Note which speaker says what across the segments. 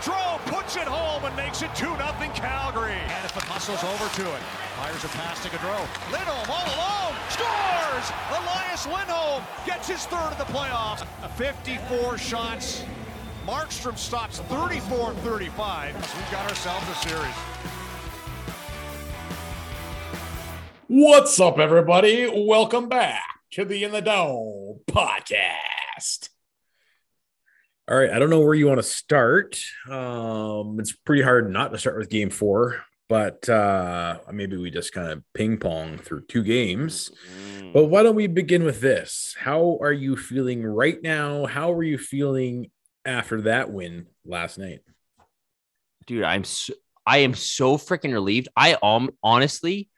Speaker 1: Gaudreau puts it home and makes it 2-0 Calgary. Hanifin hustles over to it. Fires a pass to Gaudreau. Lindholm all alone. Scores! Elias Lindholm gets his third of the playoffs. 54 shots. Markstrom stops 34 35. We've got ourselves a series.
Speaker 2: What's up, everybody? Welcome back to the In the Dome podcast. All right, I don't know where you want to start. Um, it's pretty hard not to start with game four, but uh, maybe we just kind of ping pong through two games. But why don't we begin with this? How are you feeling right now? How are you feeling after that win last night?
Speaker 3: dude i'm so, i am so freaking relieved i um honestly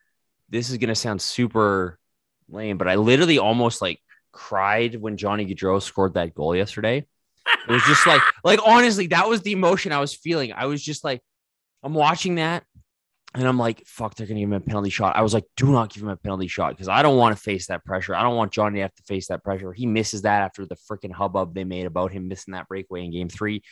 Speaker 3: this is gonna sound super lame but i literally almost like cried when johnny Gaudreau scored that goal yesterday it was just like like honestly that was the emotion i was feeling i was just like i'm watching that and i'm like fuck they're gonna give him a penalty shot i was like do not give him a penalty shot because i don't want to face that pressure i don't want johnny to have to face that pressure he misses that after the freaking hubbub they made about him missing that breakaway in game three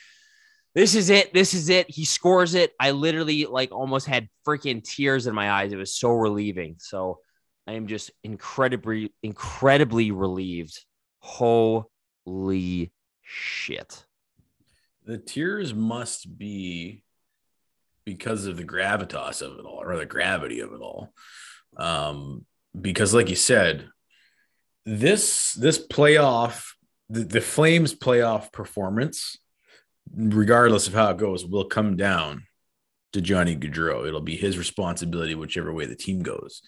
Speaker 3: this is it. This is it. He scores it. I literally like almost had freaking tears in my eyes. It was so relieving. So I am just incredibly, incredibly relieved. Holy shit.
Speaker 2: The tears must be because of the gravitas of it all, or the gravity of it all. Um, because, like you said, this this playoff, the, the Flames playoff performance, regardless of how it goes, will come down to Johnny Gaudreau. It'll be his responsibility, whichever way the team goes.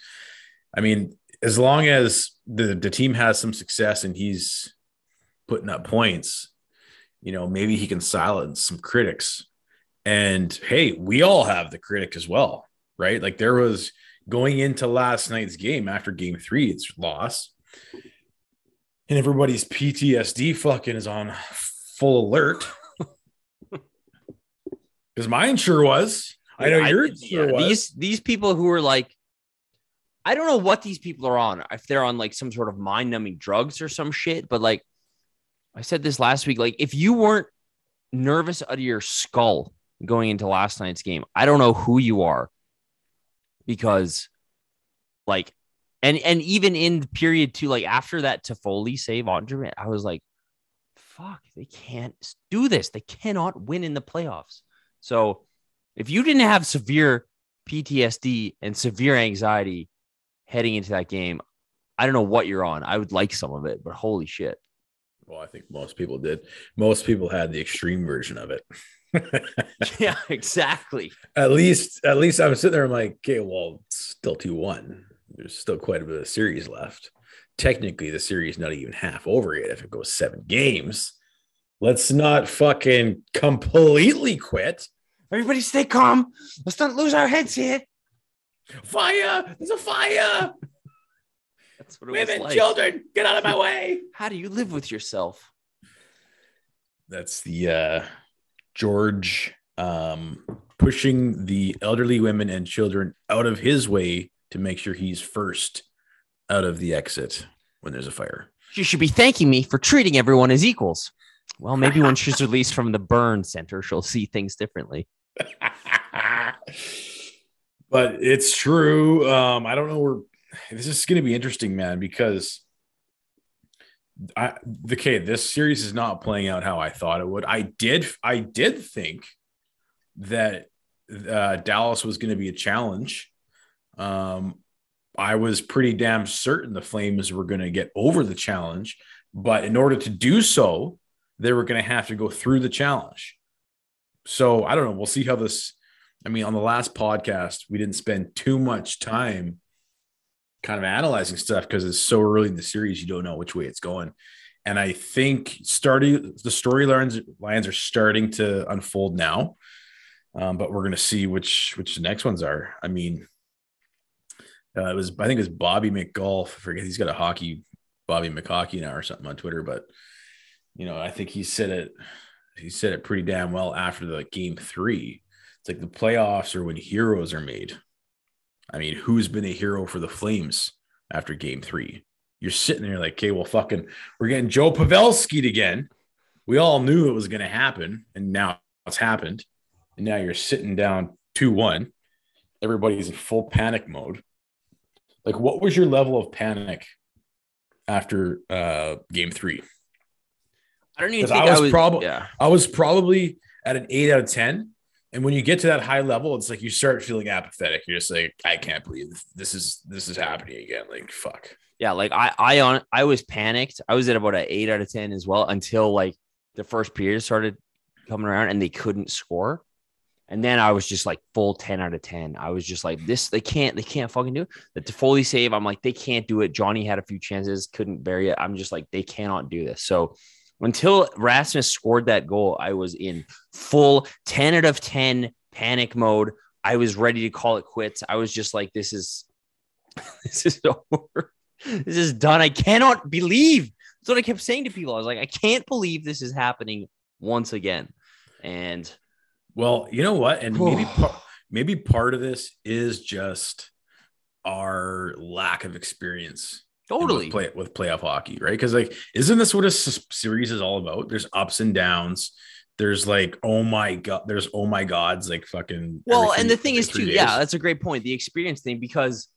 Speaker 2: I mean, as long as the, the team has some success and he's putting up points, you know, maybe he can silence some critics. And hey, we all have the critic as well, right? Like there was going into last night's game after game three, it's loss. And everybody's PTSD fucking is on full alert. Because mine sure was. I know yours sure
Speaker 3: yeah,
Speaker 2: was.
Speaker 3: these these people who are like, I don't know what these people are on. If they're on like some sort of mind numbing drugs or some shit, but like I said this last week, like if you weren't nervous out of your skull going into last night's game, I don't know who you are because like and and even in period two, like after that Toffoli save on I was like, fuck, they can't do this. They cannot win in the playoffs. So if you didn't have severe PTSD and severe anxiety heading into that game, I don't know what you're on. I would like some of it, but holy shit.
Speaker 2: Well, I think most people did. Most people had the extreme version of it.
Speaker 3: yeah, exactly.
Speaker 2: at least, at least I'm sitting there. I'm like, okay, well, it's still two one. There's still quite a bit of series left. Technically, the series not even half over yet. If it goes seven games, let's not fucking completely quit.
Speaker 3: Everybody stay calm. Let's not lose our heads here.
Speaker 2: Fire! There's a fire!
Speaker 3: That's what it was
Speaker 2: Women,
Speaker 3: like.
Speaker 2: children, get out of my way!
Speaker 3: How do you live with yourself?
Speaker 2: That's the uh, George um, pushing the elderly women and children out of his way to make sure he's first out of the exit when there's a fire.
Speaker 3: She should be thanking me for treating everyone as equals. Well, maybe when she's released from the burn center, she'll see things differently.
Speaker 2: But it's true. Um, I don't know where this is going to be interesting, man, because I the okay, this series is not playing out how I thought it would. I did I did think that uh, Dallas was going to be a challenge. Um, I was pretty damn certain the Flames were going to get over the challenge, but in order to do so, they were going to have to go through the challenge. So I don't know. We'll see how this. I mean, on the last podcast, we didn't spend too much time kind of analyzing stuff because it's so early in the series, you don't know which way it's going. And I think starting the storylines lines are starting to unfold now, um, but we're going to see which which the next ones are. I mean, uh, it was I think it was Bobby McGolf. I forget he's got a hockey Bobby McHockey now or something on Twitter, but you know I think he said it he said it pretty damn well after the game three. It's like the playoffs are when heroes are made. I mean, who's been a hero for the Flames after game three? You're sitting there like, okay, well, fucking, we're getting Joe Pavelski again. We all knew it was going to happen, and now it's happened. And now you're sitting down 2 1. Everybody's in full panic mode. Like, what was your level of panic after uh game three?
Speaker 3: I don't even think
Speaker 2: I was,
Speaker 3: I
Speaker 2: probably
Speaker 3: yeah.
Speaker 2: I was probably at an eight out of ten. And when you get to that high level, it's like you start feeling apathetic. You're just like, I can't believe this is this is happening again. Like, fuck.
Speaker 3: Yeah, like I I on I was panicked. I was at about an eight out of ten as well until like the first period started coming around and they couldn't score. And then I was just like full 10 out of 10. I was just like, this, they can't, they can't fucking do it. The Toffoli save, I'm like, they can't do it. Johnny had a few chances, couldn't bury it. I'm just like, they cannot do this. So until Rasmus scored that goal, I was in full 10 out of 10 panic mode. I was ready to call it quits. I was just like, this is, this is over. This is done. I cannot believe. That's what I kept saying to people. I was like, I can't believe this is happening once again. And
Speaker 2: Well, you know what? And maybe par- maybe part of this is just our lack of experience
Speaker 3: totally.
Speaker 2: with, play, with playoff hockey, right? Because like, isn't this what a s- series is all about? There's ups and downs. There's like, oh my god, there's oh my gods, like fucking.
Speaker 3: Well, and the thing is too,
Speaker 2: days.
Speaker 3: yeah, that's a great point. The experience thing, because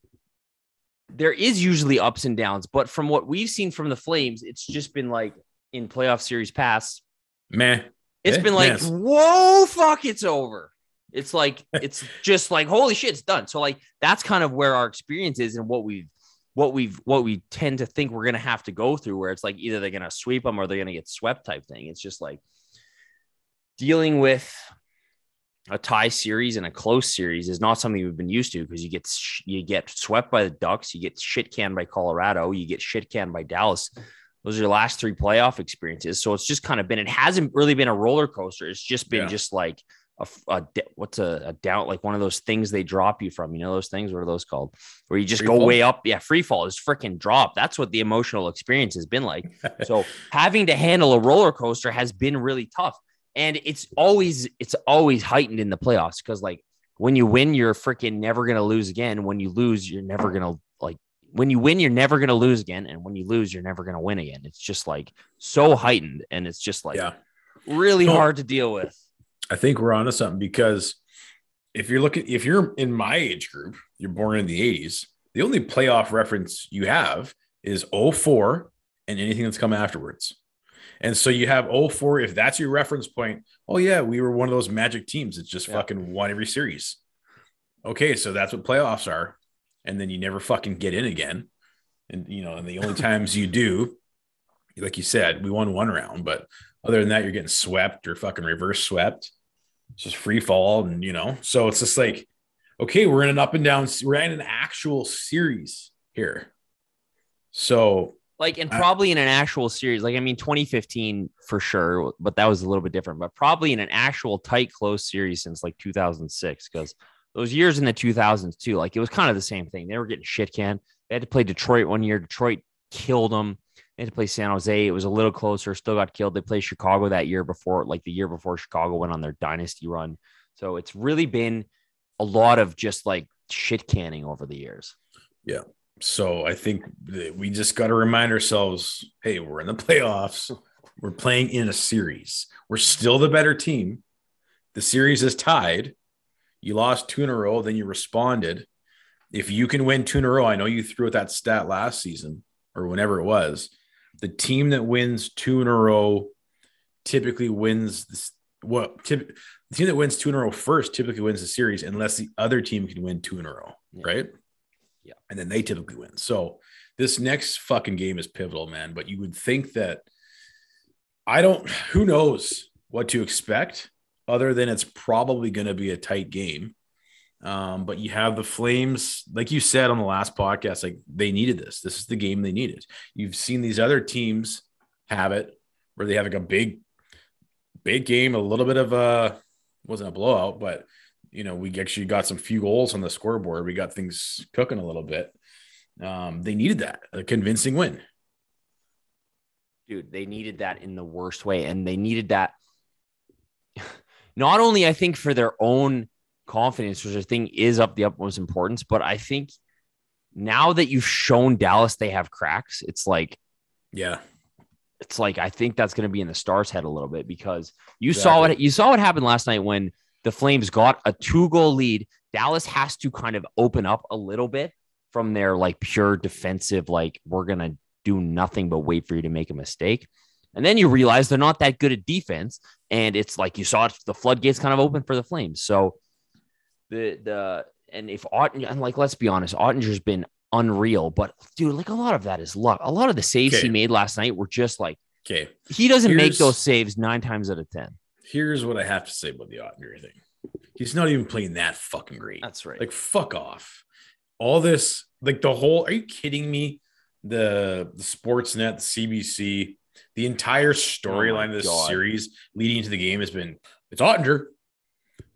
Speaker 3: there is usually ups and downs, but from what we've seen from the Flames, it's just been like in playoff series past,
Speaker 2: meh.
Speaker 3: it's
Speaker 2: Eh,
Speaker 3: been like, whoa, fuck, it's over. It's like it's just like holy shit, it's done. So like that's kind of where our experience is and what we've what we've what we tend to think we're gonna have to go through, where it's like either they're gonna sweep them or they're gonna get swept type thing. It's just like dealing with a tie series and a close series is not something we've been used to because you get sh- you get swept by the Ducks, you get shit canned by Colorado, you get shit canned by Dallas. Those are your last three playoff experiences. So it's just kind of been. It hasn't really been a roller coaster. It's just been
Speaker 2: Yeah.
Speaker 3: just like a, a what's a, a down like one of those things they drop you from. You know those things. What are those called? Where you just
Speaker 2: Free
Speaker 3: go
Speaker 2: fall?
Speaker 3: way up. Yeah, free fall is freaking drop. That's what the emotional experience has been like. So having to handle a roller coaster has been really tough. And it's always it's always heightened in the playoffs because like when you win, you're freaking never gonna lose again. When you lose, you're never gonna like when you win, you're never gonna lose again. And when you lose, you're never gonna win again. It's just like so heightened and it's just like
Speaker 2: yeah.
Speaker 3: really
Speaker 2: No.
Speaker 3: hard to deal with.
Speaker 2: I think we're onto something because if you're looking, if you're in my age group, you're born in the 80s, the only playoff reference you have is 04 and anything that's come afterwards. And so you have 04, if that's your reference point, oh yeah, we were one of those magic teams that just
Speaker 3: Yeah.
Speaker 2: fucking won every series. Okay, so that's what playoffs are. And then you never fucking get in again. And you know, and the only times you do, like you said, we won one round, but other than that, you're getting swept or fucking reverse swept. It's just free fall, and you know, so it's just like, okay, we're in an up and down, we're in an actual series here. So
Speaker 3: Like, and
Speaker 2: I-
Speaker 3: probably in an actual series, like, I mean, 2015 for sure, but that was a little bit different, but probably in an actual tight, close series since like 2006, because those years in the 2000s too, like, it was kind of the same thing. They were getting shit canned. They had to play Detroit one year. Detroit killed them. They had to play San Jose. It was a little closer, still got killed. They played Chicago that year before, like the year before Chicago went on their dynasty run. So it's really been a lot of just like shit canning over the years. Yeah.
Speaker 2: So I think we just got to remind ourselves, hey, we're in the playoffs. We're playing in a series. We're still the better team. The series is tied. You lost two in a row, then you responded. If you can win two in a row, I know you threw out that stat last season or whenever it was. The team that wins two in a row typically wins this. What tip, the team that wins two in a row first typically wins the series unless the other team can win two in a row,
Speaker 3: Yeah.
Speaker 2: right?
Speaker 3: Yeah.
Speaker 2: And then they typically win. So this next fucking game is pivotal, man. But you would think that I don't, who knows what to expect other than it's probably going to be a tight game. Um, but you have the Flames, like you said on the last podcast, like they needed this. This is the game they needed. You've seen these other teams have it where they have like a big, big game, a little bit of a wasn't a blowout, but you know, we actually got some few goals on the scoreboard. We got things cooking a little bit. Um, they needed that a convincing win.
Speaker 3: dude, they needed that in the worst way. And they needed that not only, I think, for their own confidence, which I think is up the utmost importance, but I think now that you've shown Dallas they have cracks, it's like,
Speaker 2: Yeah.
Speaker 3: it's like I think that's going to be in the stars' head a little bit because you saw what you saw what happened last night when the Flames got a two goal lead. Dallas has to kind of open up a little bit from their like pure defensive, like we're gonna do nothing but wait for you to make a mistake. And then you realize they're not that good at defense, and it's like you saw it, the floodgates kind of open for the Flames. So the the and if Otten and like let's be honest, Oettinger's been unreal, but dude, like a lot of that is luck. A lot of the saves he made last night were just like
Speaker 2: Okay.
Speaker 3: he doesn't make those saves nine times out of ten.
Speaker 2: Here's what I have to say about the Oettinger thing. He's not even playing that fucking great.
Speaker 3: That's right.
Speaker 2: Like, fuck off. All this, like the whole, are you kidding me? The, the Sportsnet, the CBC, the entire oh storyline of this
Speaker 3: God.
Speaker 2: series leading into the game has been it's Oettinger.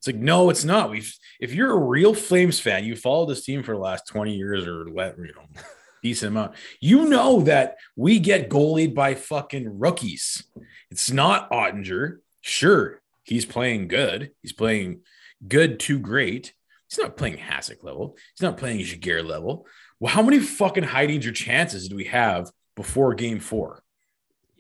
Speaker 2: It's like, no, it's not. We've if you're a real Flames fan, you followed this team for the last 20 years or let you know, decent amount. You know that we get goalied by fucking rookies. It's not Oettinger. Sure, he's playing good. He's playing good to great. He's not playing Hasek level. He's not playing Jaguar level. Well, how many fucking high danger chances do we have before game four?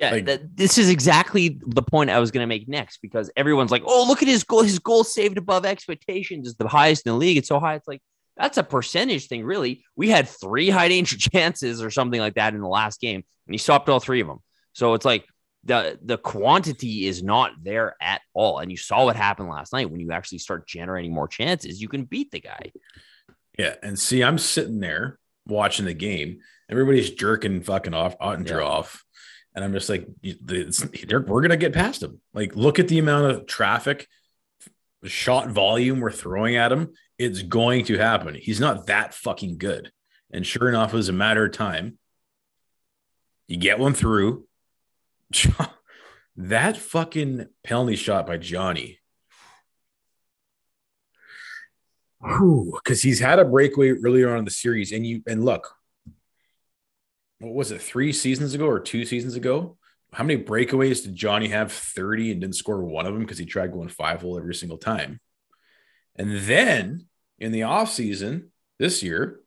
Speaker 3: Yeah,
Speaker 2: Like-
Speaker 3: that, this is exactly the point I was going to make next because everyone's like, "Oh, look at his goal! His goal saved above expectations is the highest in the league. It's so high." It's like that's a percentage thing, really. We had three high danger chances or something like that in the last game, and he stopped all three of them. So it's like the the quantity is not there at all. And you saw what happened last night when you actually start generating more chances, you can beat the guy.
Speaker 2: Yeah, and see, I'm sitting there watching the game. Everybody's jerking fucking off Oettinger
Speaker 3: Yeah.
Speaker 2: off, and I'm just like, we're gonna get past him. Like, look at the amount of traffic, shot volume we're throwing at him. It's going to happen. He's not that fucking good. And sure enough, it was a matter of time. You get one through. that fucking penalty shot by Johnny. Because he's had a breakaway earlier on in the series, and you and look, what was it, three seasons ago or two seasons ago? How many breakaways did Johnny have? 30 and didn't score one of them because he tried going five hole every single time. And then in the offseason this year,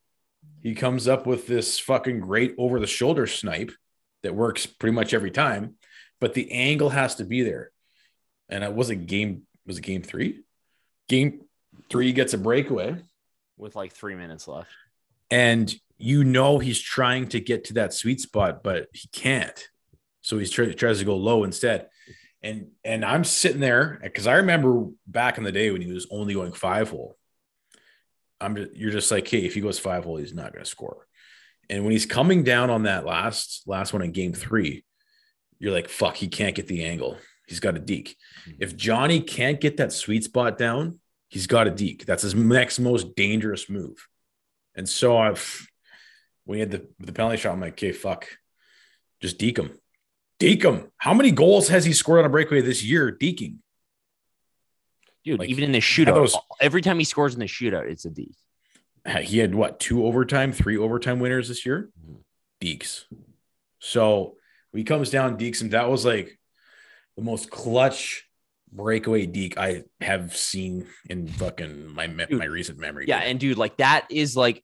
Speaker 2: he comes up with this fucking great over the shoulder snipe that works pretty much every time, but the angle has to be there. And it was a game, was it game three? Game three gets a breakaway,
Speaker 3: With like three minutes left.
Speaker 2: and you know he's trying to get to that sweet spot, but he can't. So he tries to go low instead. And and I'm sitting there because I remember back in the day when he was only going five hole. I'm just, you're just like, hey, if he goes five hole, he's not going to score. And when he's coming down on that last last one in game three, you're like, fuck, he can't get the angle. He's got a deke. Mm-hmm. If Johnny can't get that sweet spot down, he's got a deke. That's his next most dangerous move. And so I've he had the the penalty shot, I'm like, okay, fuck, just deke him, deke him. How many goals has he scored on a breakaway this year? Deking.
Speaker 3: Dude,
Speaker 2: Like,
Speaker 3: even in the shootout,
Speaker 2: those-
Speaker 3: every time he scores in the shootout, it's a a D.
Speaker 2: He had what two overtime, three overtime winners this year.
Speaker 3: Mhm.
Speaker 2: Dekes. So he comes down, Dekes, and that was like the most clutch breakaway Deke I have seen in fucking my
Speaker 3: Dude.
Speaker 2: my recent memory.
Speaker 3: Yeah, and dude, like that is like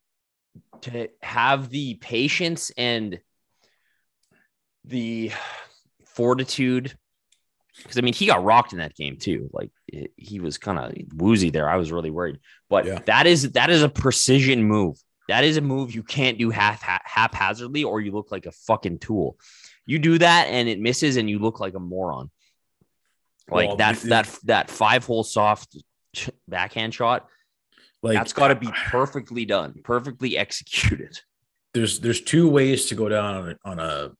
Speaker 3: to have the patience and the fortitude because I mean he got rocked in that game too. Like it- he was kind of woozy there. I was really worried, but
Speaker 2: Yeah.
Speaker 3: that is that is a precision move. That is a move you can't do half ha- haphazardly, or you look like a fucking tool. You do that and it misses, and you look like a moron. Like
Speaker 2: Well,
Speaker 3: that
Speaker 2: the-
Speaker 3: that that five hole soft backhand shot.
Speaker 2: Like
Speaker 3: that's got to be perfectly done, perfectly executed.
Speaker 2: there's there's two ways to go down on a, on a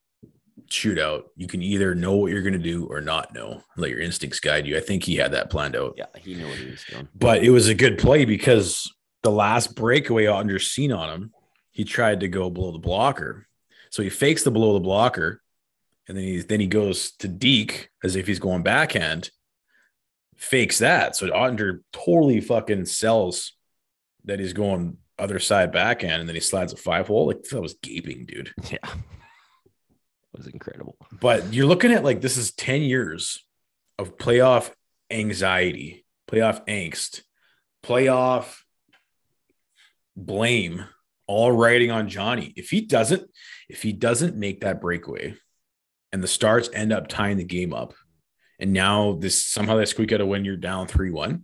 Speaker 2: shootout. You can either know what you're going to do or not know. Let your instincts guide you. I think he had that planned out.
Speaker 3: Yeah, he knew what he was doing.
Speaker 2: But it was a good play because the last breakaway under seen on him, he tried to go below the blocker. So he fakes the below the blocker, and then he then he goes to Deke as if he's going backhand, fakes that. So Oettinger totally fucking sells that he's going other side backhand, and then he slides a five hole. Like that was gaping, dude.
Speaker 3: Yeah, it was incredible.
Speaker 2: But you're looking at like this is 10 years of playoff anxiety, playoff angst, playoff blame, all riding on Johnny. If he doesn't, if he doesn't make that breakaway and the starts end up tying the game up, and now this somehow they squeak out a win, you're down 3-1.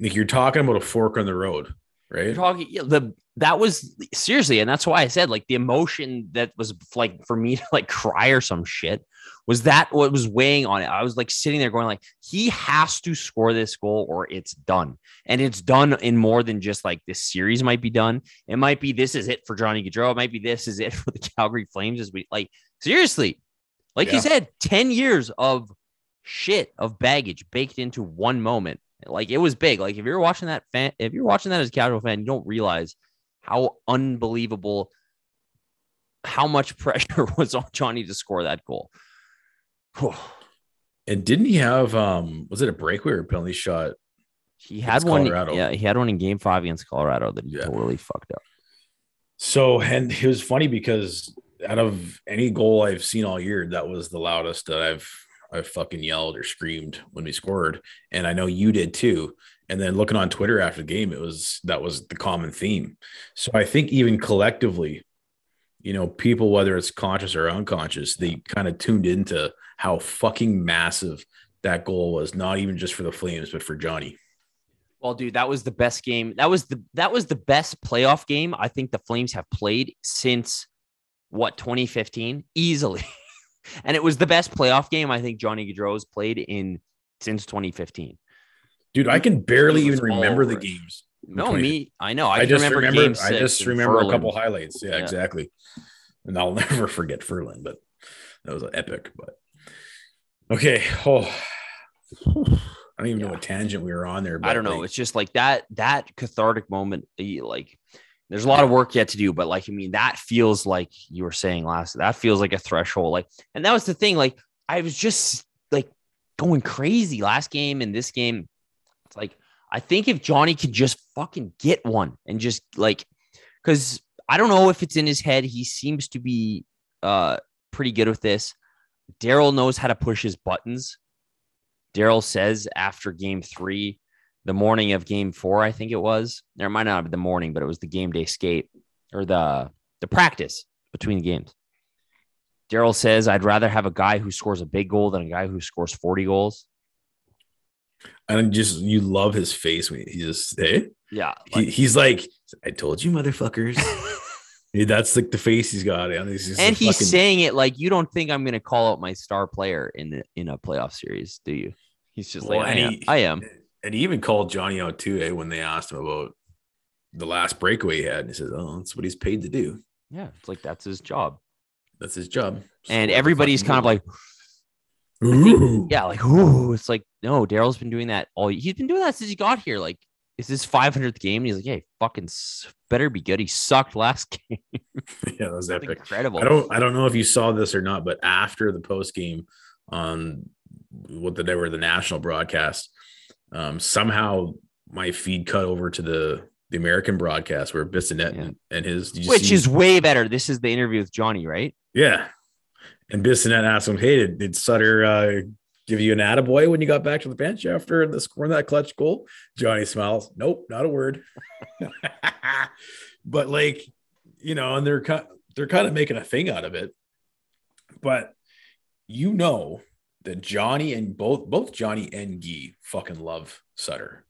Speaker 2: Like you're talking about a fork on the road, right?
Speaker 3: You're talking yeah, the that was seriously, and that's why I said like the emotion that was like for me to like cry or some shit was that what was weighing on it. I was like sitting there going like he has to score this goal or it's done, and it's done in more than just like this series might be done. It might be this is it for Johnny Gaudreau. It might be this is it for the Calgary Flames as we like seriously, like
Speaker 2: Yeah.
Speaker 3: you said, ten years of shit of baggage baked into one moment. Like it was big. Like if you're watching that fan, if you're watching that as a casual fan, you don't realize how unbelievable, how much pressure was on Johnny to score that goal. Whew.
Speaker 2: And didn't he have um was it a breakaway or a penalty shot?
Speaker 3: He had one.
Speaker 2: Colorado.
Speaker 3: Yeah, he had one in Game Five against Colorado that he
Speaker 2: Yeah.
Speaker 3: totally fucked up.
Speaker 2: So, and it was funny because out of any goal I've seen all year, that was the loudest that I've I've fucking yelled or screamed when we scored, and I know you did too. And then looking on Twitter after the game, it was that was the common theme. So I think even collectively, you know, people whether it's conscious or unconscious, they kind of tuned into how fucking massive that goal was. Not even just for the Flames, but for Johnny.
Speaker 3: Well, dude, that was the best game. That was the that was the best playoff game I think the Flames have played since what 2015 easily. and it was the best playoff game I think Johnny Gaudreau's played in since 2015.
Speaker 2: Dude, I can barely even remember the games.
Speaker 3: No, me, I know. I,
Speaker 2: I,
Speaker 3: can
Speaker 2: just
Speaker 3: remember,
Speaker 2: remember.
Speaker 3: game
Speaker 2: I just
Speaker 3: and
Speaker 2: remember a couple highlights. Yeah,
Speaker 3: Yeah.
Speaker 2: exactly. And I'll never forget Furlan, but that was epic. But okay, oh, I don't even know what tangent we were on there. But
Speaker 3: I don't know.
Speaker 2: like,
Speaker 3: It's just like that that cathartic moment. eh, Like, there's a lot of work yet to do, but like, I mean, that feels like you were saying last. That feels like a threshold. Like, and that was the thing. Like, I was just like going crazy last game and this game. It's like I think if Johnny could just fucking get one and just like, because I don't know if it's in his head. He seems to be uh pretty good with this. Daryl knows how to push his buttons. Daryl says after game three, the morning of game four, I think it was. There might not have been the morning, but it was the game day skate or the the practice between the games. Daryl says, I'd rather have a guy who scores a big goal than a guy who scores 40 goals.
Speaker 2: and just you love his face when he just hey,
Speaker 3: Yeah.
Speaker 2: he, he's like, I told you, motherfuckers. That's like the face he's got. And he's,
Speaker 3: and he's
Speaker 2: fucking-
Speaker 3: saying it like you don't think I'm going to call out my star player in the, in a playoff series, do you? He's just
Speaker 2: Well,
Speaker 3: like, I
Speaker 2: and
Speaker 3: am. I am.
Speaker 2: And he even called Johnny out too, eh, when they asked him about the last breakaway he had. And he says, Oh, that's what he's paid to do.
Speaker 3: Yeah, it's like that's his job.
Speaker 2: That's his job.
Speaker 3: And everybody's kind of like,
Speaker 2: Ooh.
Speaker 3: yeah, like, ooh, it's like, no, Daryl's been doing that all. He's been doing that since he got here. Like, is this 500th game? And he's like, hey, fucking better be good. He sucked last game.
Speaker 2: yeah, that was epic.
Speaker 3: incredible.
Speaker 2: I don't I don't know if you saw this or not, but after the post game on what the were the national broadcast, um, somehow my feed cut over to the the American broadcast where Bissonnette
Speaker 3: Yeah.
Speaker 2: and, and his
Speaker 3: Which
Speaker 2: see-
Speaker 3: is way better. This is the interview with Johnny, right?
Speaker 2: yeah. And Bissonnette asked him, Hey, did, did Sutter uh give you an attaboy when you got back to the bench after the scoring that clutch goal? Johnny smiles, Nope, not a word. but like, you know, and they're kind they're kind of making a thing out of it. But you know, that Johnny and both both Johnny and Gee fucking love Sutter.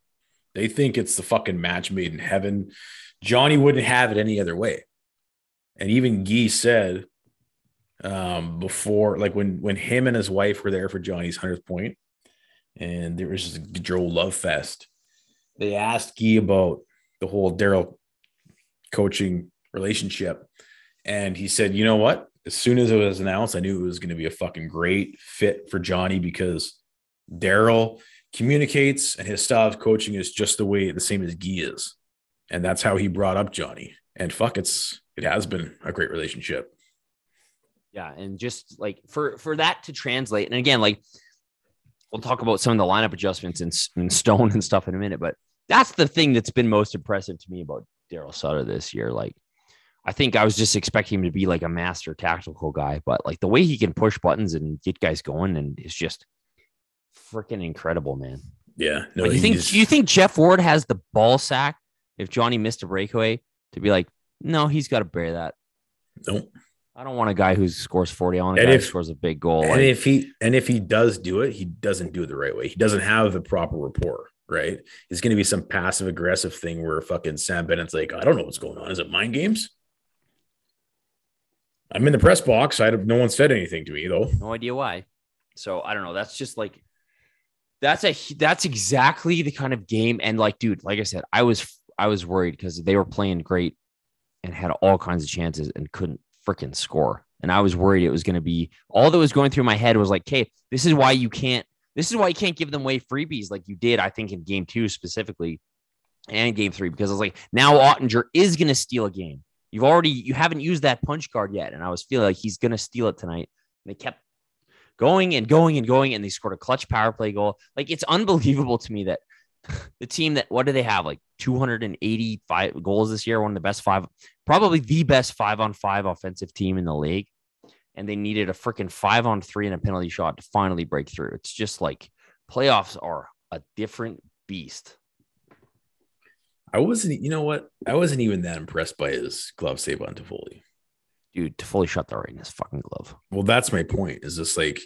Speaker 2: They think it's the fucking match made in heaven. Johnny wouldn't have it any other way. And even Gee said um before like when when him and his wife were there for Johnny's 100th point and there was this Gaudreau love fest. They asked Gee about the whole Daryl coaching relationship. And he said, you know what? As soon as it was announced, I knew it was going to be a fucking great fit for Johnny because Daryl communicates and his style of coaching is just the way the same as Gee is. And that's how he brought up Johnny. And fuck, it's it has been a great relationship.
Speaker 3: Yeah, and just like for for that to translate, and again, like we'll talk about some of the lineup adjustments and, in Stone and stuff in a minute, but that's the thing that's been most impressive to me about Daryl Sutter this year. Like, I think I was just expecting him to be like a master tactical guy, but like the way he can push buttons and get guys going and is just freaking incredible, man.
Speaker 2: Yeah. No,
Speaker 3: like, you think
Speaker 2: he's-
Speaker 3: you think Geoff Ward has the ball sack if Johnny missed a breakaway to be like, no, he's got to bear that.
Speaker 2: Nope.
Speaker 3: I don't want a guy who scores 40. I want a
Speaker 2: And
Speaker 3: guy
Speaker 2: if-
Speaker 3: who scores a big goal.
Speaker 2: And
Speaker 3: Like,
Speaker 2: if he and if he does do it, he doesn't do it the right way. He doesn't have the proper rapport, right? It's going to be some passive aggressive thing where fucking Sam Bennett's like, I don't know what's going on. Is it mind games? I'm in the press box. I don't, no one said anything to me though.
Speaker 3: no idea why. So I don't know. That's just like that's a that's exactly the kind of game. And like, dude, like I said, I was I was worried because they were playing great and had all kinds of chances and couldn't freaking score. And I was worried it was going to be all that was going through my head was like, okay, this is why you can't. This is why you can't give them away freebies like you did. I think in game two specifically, and game three because I was like, now Oettinger is going to steal a game. You've already you haven't used that punch card yet, and I was feeling like he's to steal it tonight. And they kept going and going and going, and they scored a clutch power play goal. Like it's unbelievable to me that the team that what do they have like 285 goals this year, one of the best five, probably the best five on five offensive team in the league, and they needed a freaking five on three and a penalty shot to finally break through. It's just like playoffs are a different beast.
Speaker 2: I wasn't, you know what? I wasn't even that impressed by his glove save on Toffoli.
Speaker 3: Dude, to fully shut the right in his fucking glove.
Speaker 2: Well, that's my point. Is this like,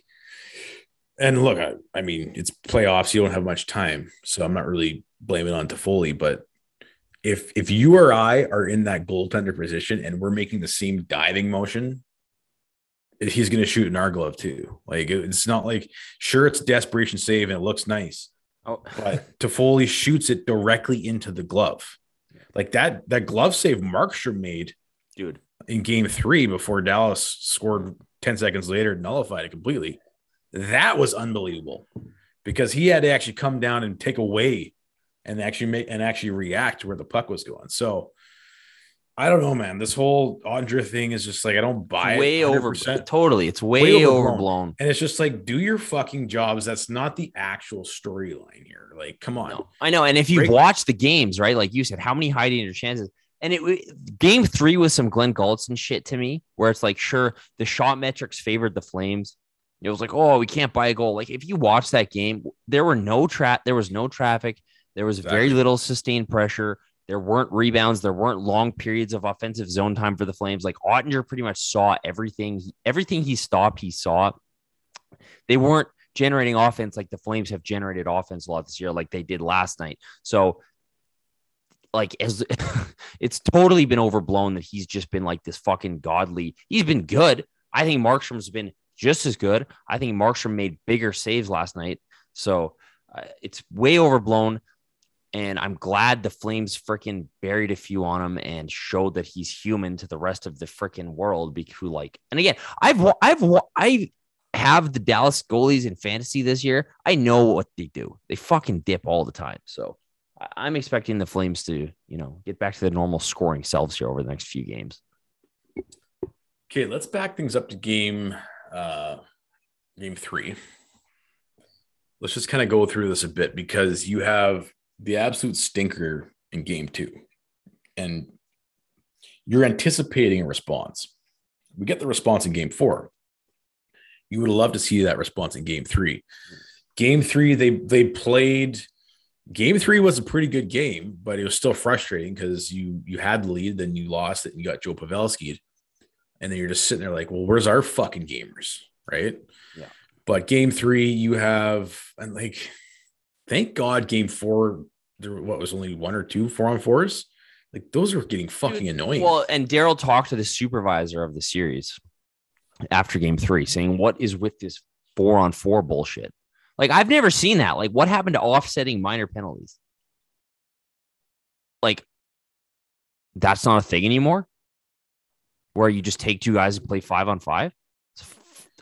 Speaker 2: and look, I, I mean, it's playoffs. You don't have much time, so I'm not really blaming on Toffoli. But if if you or I are in that goaltender position and we're making the same diving motion, he's going to shoot in our glove too. Like it's not like sure it's desperation save and it looks nice,
Speaker 3: Oh,
Speaker 2: but Toffoli shoots it directly into the glove. Like that that glove save Markstrom made
Speaker 3: dude.
Speaker 2: in game three before Dallas scored 10 seconds later, nullified it completely. That was unbelievable because he had to actually come down and take away and actually make and actually react where the puck was going. So I don't know, man. This whole Andre thing is just like I don't buy
Speaker 3: way
Speaker 2: it.
Speaker 3: over totally. It's way,
Speaker 2: Way
Speaker 3: overblown.
Speaker 2: overblown. And it's just like, do your fucking jobs. That's not the actual storyline here. Like, come on.
Speaker 3: No, I know. And if you
Speaker 2: Break-
Speaker 3: watch the games, right, like you said, how many high danger chances? And it game three was some Glen Gulutzan shit to me, where it's like, sure, the shot metrics favored the Flames. It was like, oh, we can't buy a goal. Like if you watch that game, there were no trap, there was no traffic, there was very little sustained pressure. There weren't rebounds. There weren't long periods of offensive zone time for the Flames. Like Oettinger pretty much saw everything. He- Everything he stopped, he saw. They weren't generating offense like the Flames have generated offense a lot this year, like they did last night. So, like, as it's totally been overblown that he's just been like this fucking godly. He's been good. I think Markstrom's been just as good. I think Markstrom made bigger saves last night. So, uh, it's way overblown. And I'm glad the Flames freaking buried a few on him and showed that he's human to the rest of the freaking world. Because, like, and again, I've, I've, I have the Dallas goalies in fantasy this year. I know what they do. They fucking dip all the time. So I'm expecting the Flames to, you know, get back to the normal scoring selves here over the next few games.
Speaker 2: Okay, let's back things up to game uh game three. Let's just kind of go through this a bit because you have the absolute stinker in game two, and you're anticipating a response. We get the response in game four. You would love to see that response in game three. Game three, they they played. Game three was a pretty good game, but it was still frustrating because you you had the lead, then you lost it, and you got Joe Pavelski and then you're just sitting there like, well, where's our fucking gamers, right?
Speaker 3: Yeah.
Speaker 2: But game three, you have and like, thank God, game four, there what was only one or two four on fours. Like those are getting fucking annoying.
Speaker 3: Well, and Daryl talked to the supervisor of the series after game three, saying, What is with this four on four bullshit? Like, I've never seen that. Like, what happened to offsetting minor penalties? Like, that's not a thing anymore. Where you just take two guys and play five on five?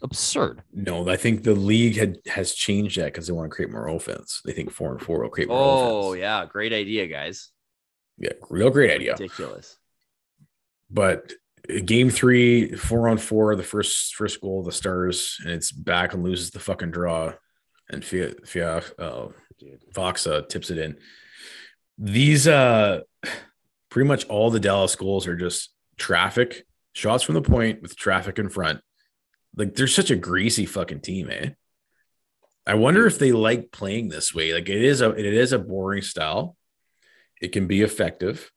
Speaker 3: Absurd.
Speaker 2: no, I think the league had has changed that because they want to create more offense. They think four and four will create more
Speaker 3: Oh,
Speaker 2: offense.
Speaker 3: yeah. Great idea, guys.
Speaker 2: Yeah, real great idea.
Speaker 3: Ridiculous.
Speaker 2: But game three, four on four, the first first goal of the Stars, and it's Backlund loses the fucking draw, and Fia, Fia uh, Fox uh, tips it in. These uh, pretty much all the Dallas goals are just traffic shots from the point with traffic in front. Like they're such a greasy fucking team, eh? I wonder if they like playing this way. Like it is a it is a boring style. It can be effective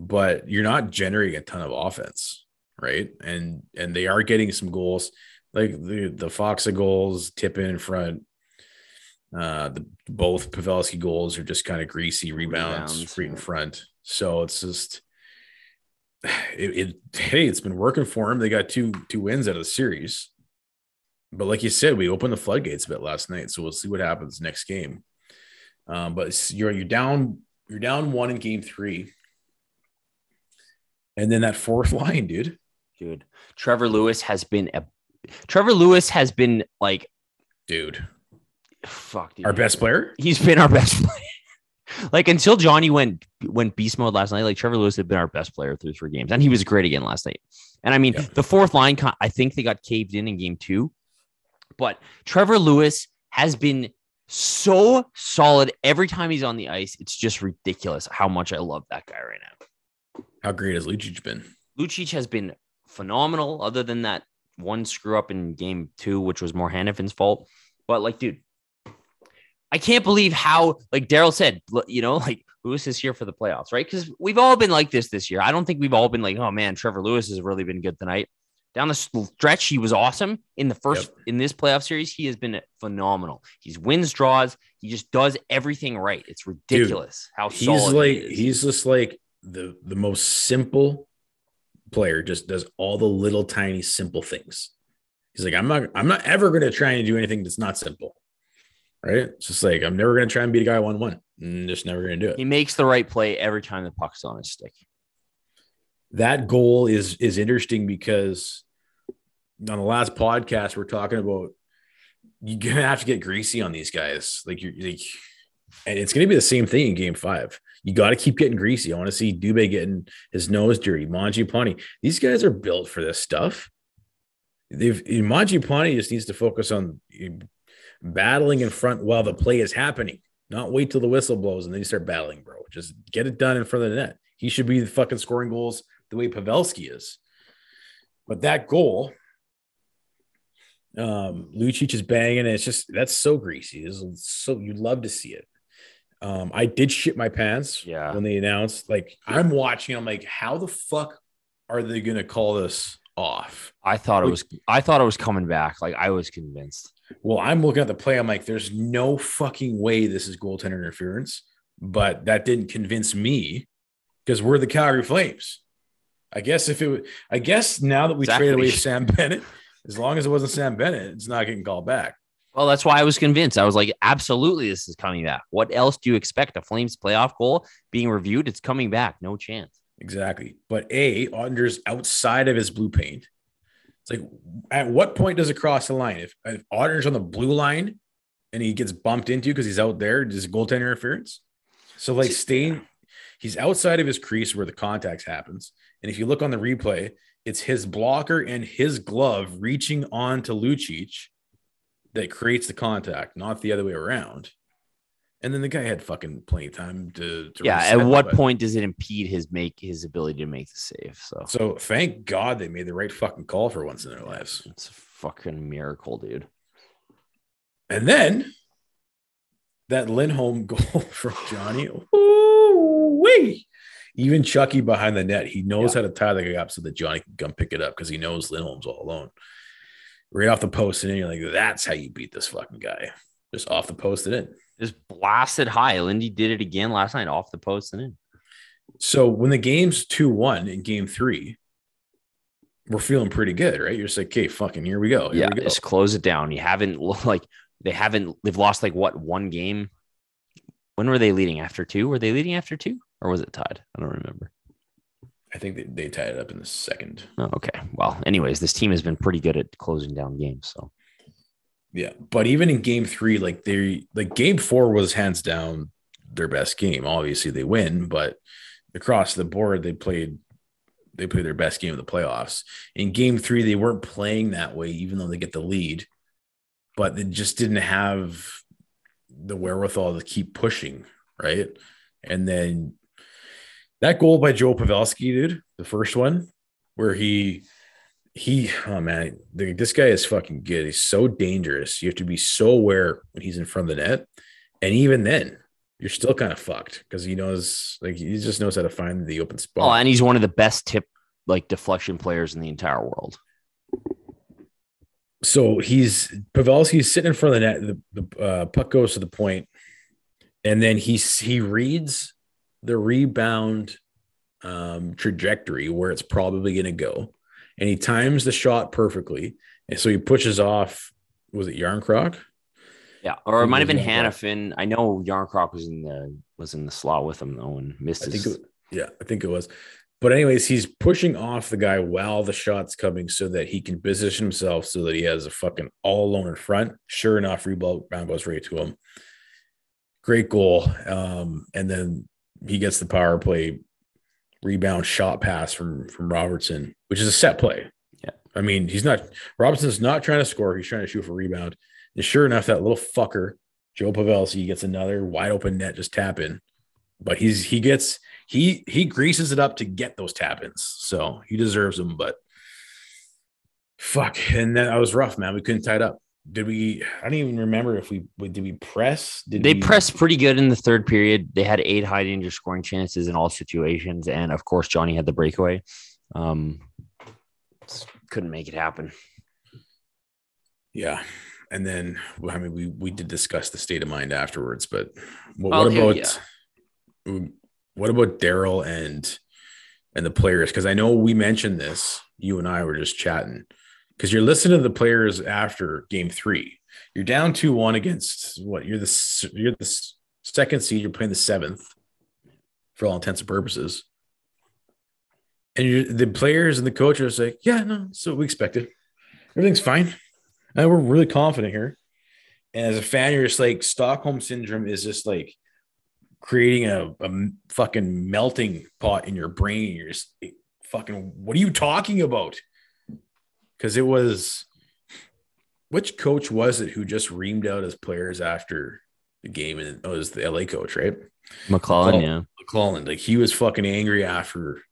Speaker 2: but you're not generating a ton of offense, right? And and they are getting some goals, like the the Faksa goals, tip in front. Uh, the both Pavelski goals are just kind of greasy rebounds,
Speaker 3: Rebounds,
Speaker 2: right in front. So it's just it, it. Hey, it's been working for them. They got two two wins out of the series, but like you said, we opened the floodgates a bit last night, so we'll see what happens next game. Um, but you're you're down you're down one in game three. And then that fourth line, dude.
Speaker 3: Dude, Trevor Lewis has been a Trevor Lewis has been like
Speaker 2: Dude.
Speaker 3: fuck dude.
Speaker 2: Our best player?
Speaker 3: He's been our best player. Like until Johnny went went beast mode last night, like Trevor Lewis had been our best player through three games, and he was great again last night. And I mean,
Speaker 2: Yeah.
Speaker 3: the fourth line, I think they got caved in in game two, but Trevor Lewis has been so solid every time he's on the ice. It's just ridiculous how much I love that guy right now.
Speaker 2: How great has Lucic been?
Speaker 3: Lucic has been phenomenal, other than that one screw up in game two, which was more Hanifin's fault. But like, dude, I can't believe how, like Daryl said, you know, like Lewis is here for the playoffs, right? Because we've all been like this this year. I don't think we've all been like, oh man, Trevor Lewis has really been good tonight. Down the stretch, he was awesome in the first in this playoff series. He has been uh, phenomenal. He's wins draws. He just does everything right. It's ridiculous how
Speaker 2: He's
Speaker 3: solid
Speaker 2: like
Speaker 3: he is.
Speaker 2: he's just like the the most simple player, just does all the little tiny simple things. He's like, I'm not I'm not ever gonna try and do anything that's not simple. Right? It's just like I'm never gonna try and beat a guy one one. Just never gonna do it.
Speaker 3: he makes the right play every time the puck's on his stick.
Speaker 2: that goal is is interesting because on the last podcast we're talking about you're gonna have to get greasy on these guys like you're like and it's gonna be the same thing in game five you got to keep getting greasy i want to see dubé getting his nose dirty Mangiapane. these guys are built for this stuff they've Mangiapane just needs to focus on battling in front while the play is happening not wait till the whistle blows and then you start battling bro just get it done in front of the net he should be the fucking scoring goals the way Pavelski is. But that goal, um, Lucic is banging, and it's just that's so greasy. It's so you'd love to see it. Um, I did shit my pants
Speaker 3: Yeah.
Speaker 2: when they announced. Like I'm watching, I'm like, how the fuck are they gonna call this off?
Speaker 3: I thought it was I thought it was coming back. Like I was convinced.
Speaker 2: Well, I'm looking at the play. I'm like, there's no fucking way this is goaltender interference. But that didn't convince me because we're the Calgary Flames. I guess if it was, I guess now that we
Speaker 3: Exactly.
Speaker 2: traded away Sam Bennett, as long as it wasn't Sam Bennett, it's not getting called back.
Speaker 3: Well, that's why I was convinced. I was like, absolutely, this is coming back. What else do you expect? A Flames playoff goal being reviewed? It's coming back. No chance.
Speaker 2: Exactly. But A, Oettinger's outside of his blue paint. It's like, at what point does it cross the line? If, if Oettinger's on the blue line and he gets bumped into because he's out there, does goaltender interference? So, like, staying, he's outside of his crease where the contacts happens. And if you look on the replay, it's his blocker and his glove reaching on to Lucic that creates the contact, not the other way around. And then the guy had fucking plenty of time to, to
Speaker 3: yeah. At what
Speaker 2: but-
Speaker 3: point does it impede his make his ability to make the save? So
Speaker 2: So thank God they made the right fucking call for once in their lives.
Speaker 3: it's a fucking miracle, dude.
Speaker 2: And then that Lindholm goal from Johnny. Ooh-wee. Even Chucky behind the net, he knows how to tie the guy up so that Johnny can come pick it up because he knows Lindholm's all alone. right off the post and in. You're like, that's how you beat this fucking guy. Just off the post and in.
Speaker 3: Just blasted high. Lindy did it again last night off the post and in.
Speaker 2: So when the game's 2 1 in game three, we're feeling pretty good, right? You're just like, okay, fucking here we go. Here
Speaker 3: yeah,
Speaker 2: we go.
Speaker 3: just close it down. You haven't like they haven't they've lost like what one game. When were they leading after two? Were they leading after two or was it tied? I don't remember.
Speaker 2: I think they, they tied it up in the second.
Speaker 3: Oh, okay. Well, anyways, this team has been pretty good at closing down games. So
Speaker 2: Yeah. But even in game three, like they like game four was hands down their best game. Obviously they win, but across the board, they played they played their best game of the playoffs. In game three, they weren't playing that way, even though they get the lead, but they just didn't have the wherewithal to keep pushing, right? And then that goal by Joe Pavelski, dude, the first one, where he he oh man, the- this guy is fucking good. He's so dangerous. You have to be so aware when he's in front of the net. And even then, you're still kind of fucked because he knows like he just knows how to find the open spot.
Speaker 3: Oh, and he's one of the best tip like deflection players in the entire world.
Speaker 2: so he's Pavelski's sitting in front of the net. The, the uh, puck goes to the point, and then he he reads the rebound um, trajectory where it's probably going to go, and he times the shot perfectly. And so he pushes off. Was it Jarnkrok?
Speaker 3: Yeah, or it might have been Hanifin. I know Jarnkrok was in the was in the slot with him though and missed
Speaker 2: I
Speaker 3: his.
Speaker 2: think it, yeah, I think it was. But anyways, he's pushing off the guy while the shot's coming so that he can position himself so that he has a fucking all alone in front. Sure enough, rebound goes right to him. Great goal. Um, and then he gets the power play rebound shot pass from from Robertson, which is a set play.
Speaker 3: Yeah.
Speaker 2: I mean, he's not Robertson's not trying to score, he's trying to shoot for rebound. And sure enough, that little fucker, Joe Pavelski, gets another wide open net, just tap in. But he's he gets he he greases it up to get those tap ins. So he deserves them, but fuck. And then I was rough, man. We couldn't tie it up. Did we? I don't even remember if we did we press? Did
Speaker 3: They
Speaker 2: we,
Speaker 3: pressed pretty good in the third period. They had eight high danger scoring chances in all situations, and of course, Johnny had the breakaway. Um, couldn't make it happen.
Speaker 2: Yeah. And then I mean we we did discuss the state of mind afterwards, but what, what
Speaker 3: here-
Speaker 2: about what about Daryl and and the players? Because I know we mentioned this. You and I were just chatting because you're listening to the players after game three. You're down two one against what? You're the you're the second seed. You're playing the seventh for all intents and purposes. And you're, the players and the coach are like, yeah, no, so we expected. Everything's fine. And we're really confident here. And as a fan, you're just like Stockholm syndrome is just like creating a, a fucking melting pot in your brain. You're just fucking, what are you talking about? Because it was, which coach was it who just reamed out his players after the game? And it was the LA coach, right?
Speaker 3: McLellan,
Speaker 2: Oh.
Speaker 3: yeah.
Speaker 2: McLellan. Like he was fucking angry after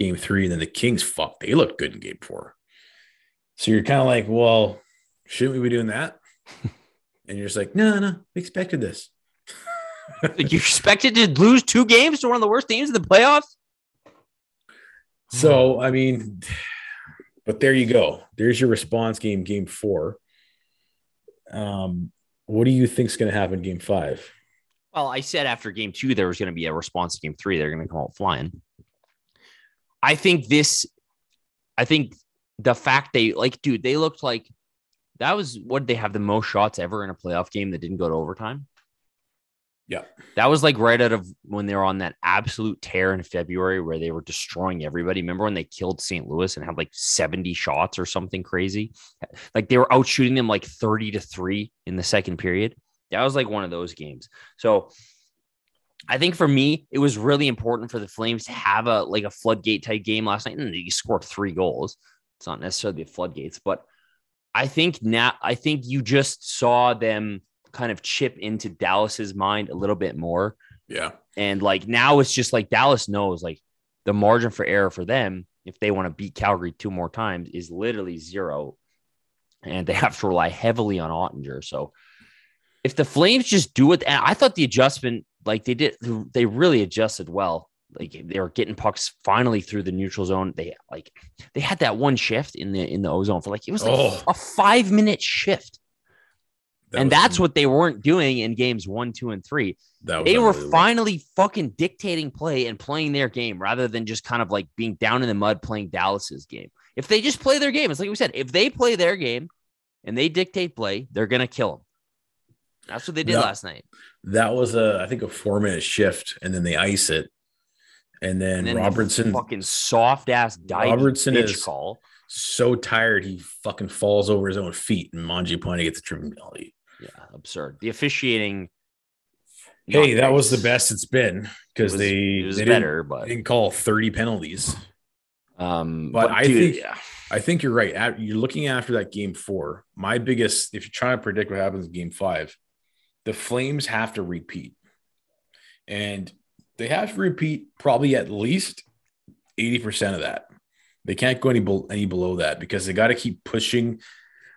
Speaker 2: game three. And then the Kings, fuck, they looked good in game four. So you're kind of like, well, shouldn't we be doing that? And you're just like, no, no, we expected this.
Speaker 3: You expected to lose two games to one of the worst teams in the playoffs?
Speaker 2: So, hmm. I mean, but there you go. There's your response game, game four. Um, what do you think's going to happen game five?
Speaker 3: Well, I said after game two, there was going to be a response to game three. They're going to come out flying. I think this, I think the fact they like, dude, they looked like that was what they have the most shots ever in a playoff game that didn't go to overtime.
Speaker 2: Yeah.
Speaker 3: That was like right out of when they were on that absolute tear in February where they were destroying everybody. Remember when they killed St. Louis and had like 70 shots or something crazy? Like they were out shooting them like 30 to 3 in the second period. That was like one of those games. So I think for me, it was really important for the Flames to have a like a floodgate type game last night. And you scored three goals. It's not necessarily the floodgates, but I think now I think you just saw them kind of chip into Dallas's mind a little bit more.
Speaker 2: Yeah.
Speaker 3: And like now it's just like Dallas knows like the margin for error for them if they want to beat Calgary two more times is literally zero. And they have to rely heavily on Oettinger. So if the Flames just do it, I thought the adjustment, like they did, they really adjusted well like they were getting pucks finally through the neutral zone. They like they had that one shift in the in the ozone for like it was like
Speaker 2: Oh.
Speaker 3: a five minute shift.
Speaker 2: That
Speaker 3: and that's what they weren't doing in games one, two, and three.
Speaker 2: that
Speaker 3: They were finally fucking dictating play and playing their game rather than just kind of like being down in the mud playing Dallas's game. If they just play their game, it's like we said, if they play their game and they dictate play, they're gonna kill them. That's what they did last night.
Speaker 2: That was a I think a four minute shift, and then they ice it, and then,
Speaker 3: And then the
Speaker 2: Robertson
Speaker 3: fucking soft ass
Speaker 2: Robertson is-
Speaker 3: call.
Speaker 2: so tired he fucking falls over his own feet, and Mangiapane gets a tripping penalty.
Speaker 3: Yeah, absurd. The officiating.
Speaker 2: Hey, that was the best it's been because they
Speaker 3: it was
Speaker 2: they didn't-
Speaker 3: but
Speaker 2: didn't call thirty penalties.
Speaker 3: um,
Speaker 2: But I
Speaker 3: dude,
Speaker 2: think-
Speaker 3: yeah.
Speaker 2: I think you're right. At- You're looking after that game four. My biggest, if you're trying to predict what happens in game five, the Flames have to repeat. And they have to repeat probably at least 80% of that. They can't go any, any below that because they got to keep pushing.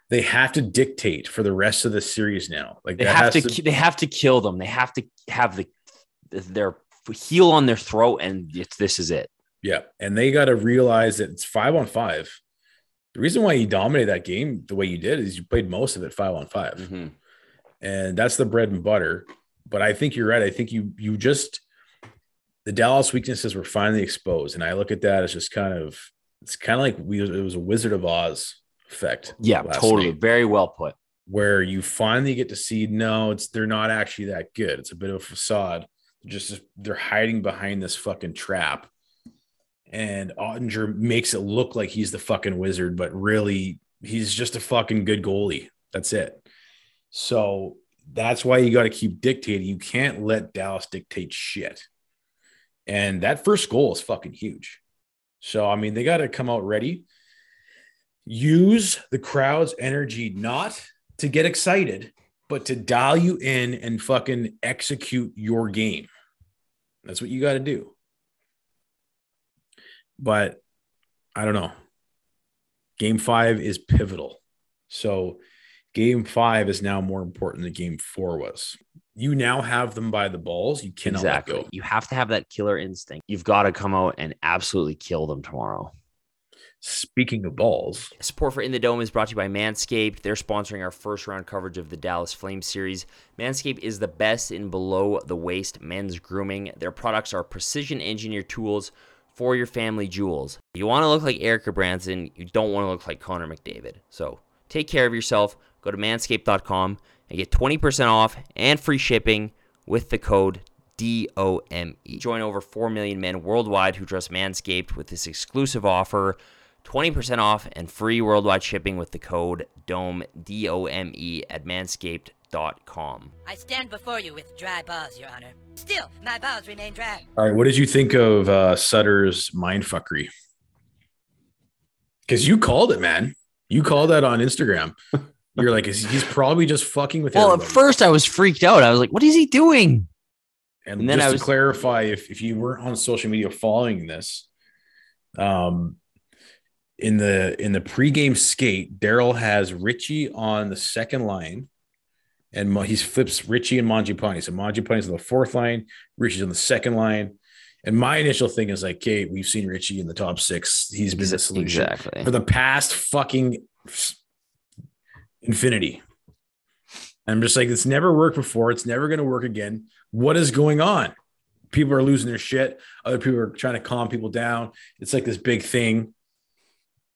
Speaker 2: They have to dictate for the rest of the series now. Like
Speaker 3: they have
Speaker 2: has
Speaker 3: to, they have to kill them. They have to have the their heel on their throat, and it's this is it.
Speaker 2: Yeah. And they got to realize that it's five on five. The reason why you dominated that game the way you did is you played most of it five on 5
Speaker 3: Mm-hmm.
Speaker 2: and that's the bread and butter. But I think you're right. I think you you just the Dallas weaknesses were finally exposed, and I look at that as just kind of it's kind of like we it was a Wizard of Oz effect.
Speaker 3: Yeah, totally.
Speaker 2: night,
Speaker 3: Very well put.
Speaker 2: where you finally get to see no, it's they're not actually that good. It's a bit of a facade. Just they're hiding behind this fucking trap. And Oettinger makes it look like he's the fucking wizard, but really he's just a fucking good goalie. That's it. So that's why you got to keep dictating. You can't let Dallas dictate shit. And that first goal is fucking huge. So, I mean, they got to come out ready. Use the crowd's energy not to get excited, but to dial you in and fucking execute your game. That's what you got to do. But I don't know. Game five is pivotal. So game five is now more important than game four was. You now have them by the balls. You cannot
Speaker 3: exactly. You have to have that killer instinct. You've got to come out and absolutely kill them tomorrow.
Speaker 2: Speaking of balls,
Speaker 3: Support for In the Dome is brought to you by Manscaped. They're sponsoring our first round coverage of the Dallas Flames series. Manscaped is the best in below the waist men's grooming. Their products are precision engineered tools for your family jewels. You want to look like Erica Branson, you don't want to look like Connor McDavid. So take care of yourself. Go to manscaped.com and get 20% off and free shipping with the code DOME. Join over 4 million men worldwide who trust Manscaped with this exclusive offer 20% off and free worldwide shipping with the code DOME, D O M E, at manscaped.com.
Speaker 4: I stand before you with dry balls, Your Honor. Still, my balls remain dry.
Speaker 2: All right, what did you think of uh, Sutter's mindfuckery? Because you called it, man. You called that on Instagram. You're like, is- he's probably just fucking with.
Speaker 3: Well, at first I was freaked out. I was like, what is he doing?
Speaker 2: and,
Speaker 3: and then
Speaker 2: just
Speaker 3: I
Speaker 2: to clarify, if if you weren't on social media following this, um, in the in the pregame skate, Daryl has Ritchie on the second line, and he flips Ritchie and Mangiapane. So Mangiapane's on the fourth line, Ritchie's on the second line. And my initial thing is like, okay, we've seen Ritchie in the top six. He's been the solution
Speaker 3: Exactly.
Speaker 2: for the past fucking infinity. I'm just like, it's never worked before. It's never going to work again. What is going on? People are losing their shit. Other people are trying to calm people down. It's like this big thing.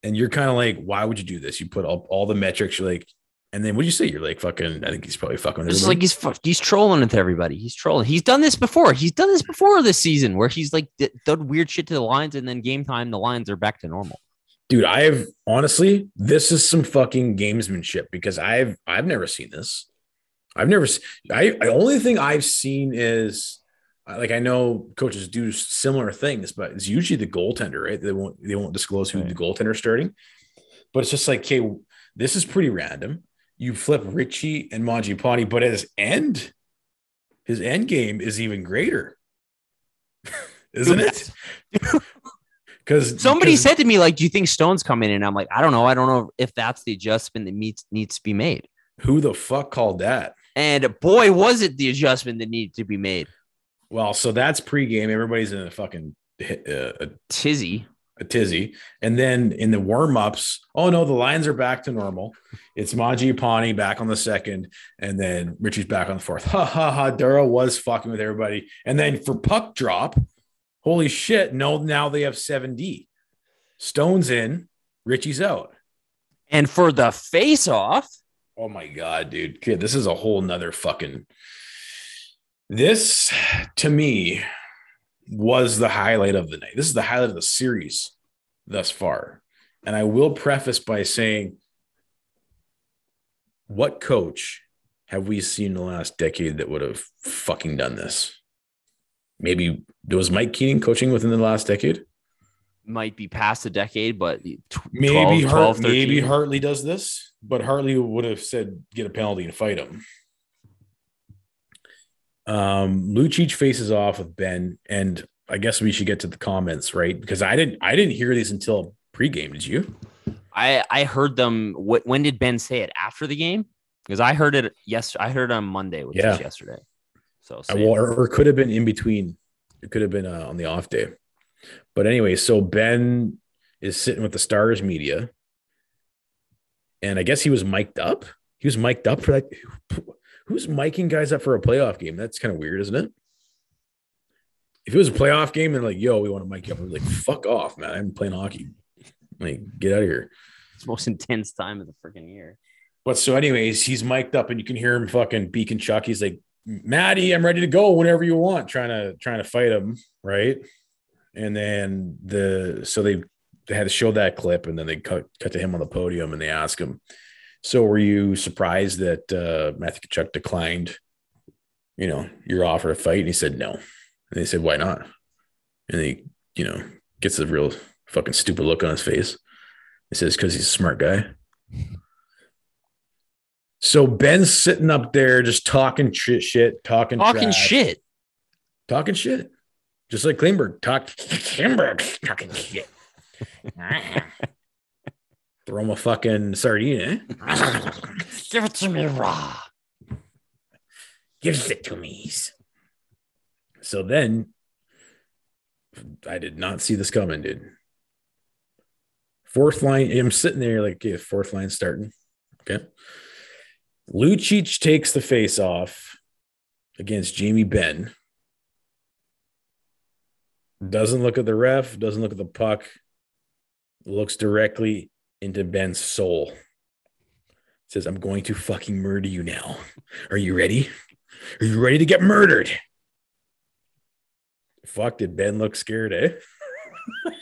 Speaker 2: And you're kind of like, why would you do this? You put all, all the metrics, you're like, and then what do you say? You're like, fucking, I think he's probably fucking.
Speaker 3: It's like he's he's trolling with everybody. He's trolling. He's done this before. He's done this before this season where he's like d- done weird shit to the lines, and then game time the lines are back to normal.
Speaker 2: dude i've honestly this is some fucking gamesmanship because i've i've never seen this i've never i the only thing i've seen is like i know coaches do similar things but it's usually the goaltender right they won't they won't disclose who
Speaker 3: Right.
Speaker 2: the goaltender starting but it's just like okay this is pretty random you flip ritchie and Mangiapane, but his end his end game is even greater isn't it because
Speaker 3: Somebody said to me, like, do you think Stone's coming in? I'm like, I don't know. I don't know if that's the adjustment that needs needs to be made.
Speaker 2: who the fuck called that
Speaker 3: And boy, was it the adjustment that needed to be made.
Speaker 2: Well, so that's pregame. Everybody's in a fucking uh, a,
Speaker 3: Tizzy.
Speaker 2: a tizzy. And then in the warm ups, oh no, the lines are back to normal. It's Mangiapane back on the second, and then Ritchie's back on the fourth. Ha ha ha. Daryl was fucking with everybody. And then for puck drop, holy shit, no, now they have 7D. Stone's in, Ritchie's out.
Speaker 3: And for the face off,
Speaker 2: Oh my god, dude. Kid, this is a whole nother fucking this to me was the highlight of the night. This is the highlight of the series thus far. And I will preface by saying what coach have we seen in the last decade that would have fucking done this? Maybe there was Mike Keating coaching within the last decade.
Speaker 3: might be past a decade, but tw-
Speaker 2: Maybe
Speaker 3: 12,
Speaker 2: Hart,
Speaker 3: 12,
Speaker 2: maybe Hartley does this, but Hartley would have said get a penalty and fight him. Um, Lucic faces off with Benn, and I guess we should get to the comments, right? Because I didn't I didn't hear these until pregame. Did you?
Speaker 3: I I heard them. What when did Benn say it after the game? Because I heard it yes, I heard it on Monday, which
Speaker 2: Yeah.
Speaker 3: was yesterday. So same.
Speaker 2: or, or could have been in between. It could have been uh, on the off day. But anyway, so Benn is sitting with the Stars media, and I guess he was mic'd up. He was mic'd up for that. Who's miking guys up for a playoff game? That's kind of weird, isn't it? If it was a playoff game and like, yo, we want to mic you up, I'm like, fuck off, man. I'm playing hockey. Like, get out of here.
Speaker 3: it's the most intense time of the freaking year.
Speaker 2: But so, anyways, he's mic'd up and you can hear him fucking beacon Chuck. He's like, Maddie, I'm ready to go whenever you want, trying to trying to fight him, right? And then the so they they had to show that clip and then they cut cut to him on the podium and they ask him, So were you surprised that uh Matthew Tkachuk declined, you know, your offer to fight? And he said no. And they said, Why not? And he, you know, gets a real fucking stupid look on his face. He says, because he's a smart guy. So Benn's sitting up there just talking shit, shit talking,
Speaker 3: Talking
Speaker 2: trash,
Speaker 3: shit.
Speaker 2: talking shit, just like Klingberg talk. Klingberg talking shit. Throw him a fucking sardine, eh?
Speaker 3: Give it to me raw.
Speaker 2: Gives it to me. So then, I did not see this coming, dude. Fourth line, I'm sitting there like, okay, fourth line starting. Okay. Lucic takes the face off against Jamie Benn. Doesn't look at the ref, doesn't look at the puck, looks directly into Benn's soul. Says, I'm going to fucking murder you now. Are you ready? Are you ready to get murdered? Fuck, did Benn look scared, eh?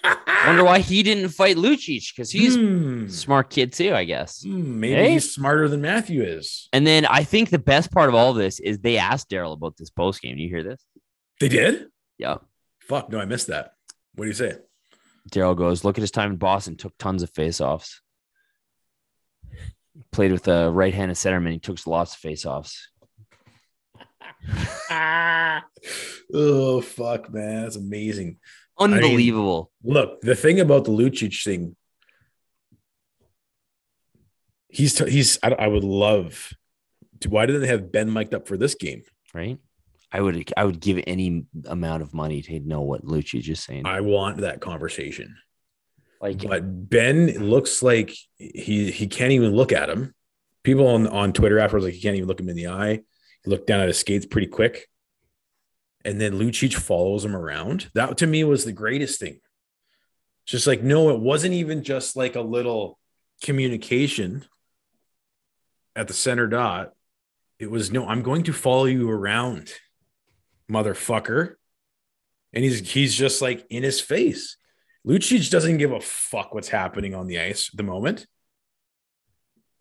Speaker 3: Wonder why he didn't fight Lucic because he's a smart kid too, I guess.
Speaker 2: Hmm, maybe
Speaker 3: Hey.
Speaker 2: he's smarter than Matthew is.
Speaker 3: And then I think the best part of all this is they asked Daryl about this post game. Do you hear this?
Speaker 2: They did?
Speaker 3: Yeah.
Speaker 2: Fuck, no, I missed that. What do you say?
Speaker 3: Daryl goes, look at his time in Boston, took tons of face-offs. Played with a right-handed centerman. He took lots of face-offs.
Speaker 2: oh, fuck, man. That's amazing.
Speaker 3: Unbelievable.
Speaker 2: Look, the thing about the Lucic thing, he's, he's, I, I would love to, why didn't they have Benn mic'd up for this game?
Speaker 3: right? I would I would give any amount of money to know what Lucic is saying.
Speaker 2: I want that conversation.
Speaker 3: like
Speaker 2: but Benn looks like he he can't even look at him. People on, on Twitter afterwards like he can't even look him in the eye. He looked down at his skates pretty quick. And then Lucic follows him around. That to me was the greatest thing. Just like, no, it wasn't even just like a little communication at the center dot. It was no, I'm going to follow you around, motherfucker. And he's he's just like in his face. Lucic doesn't give a fuck what's happening on the ice at the moment.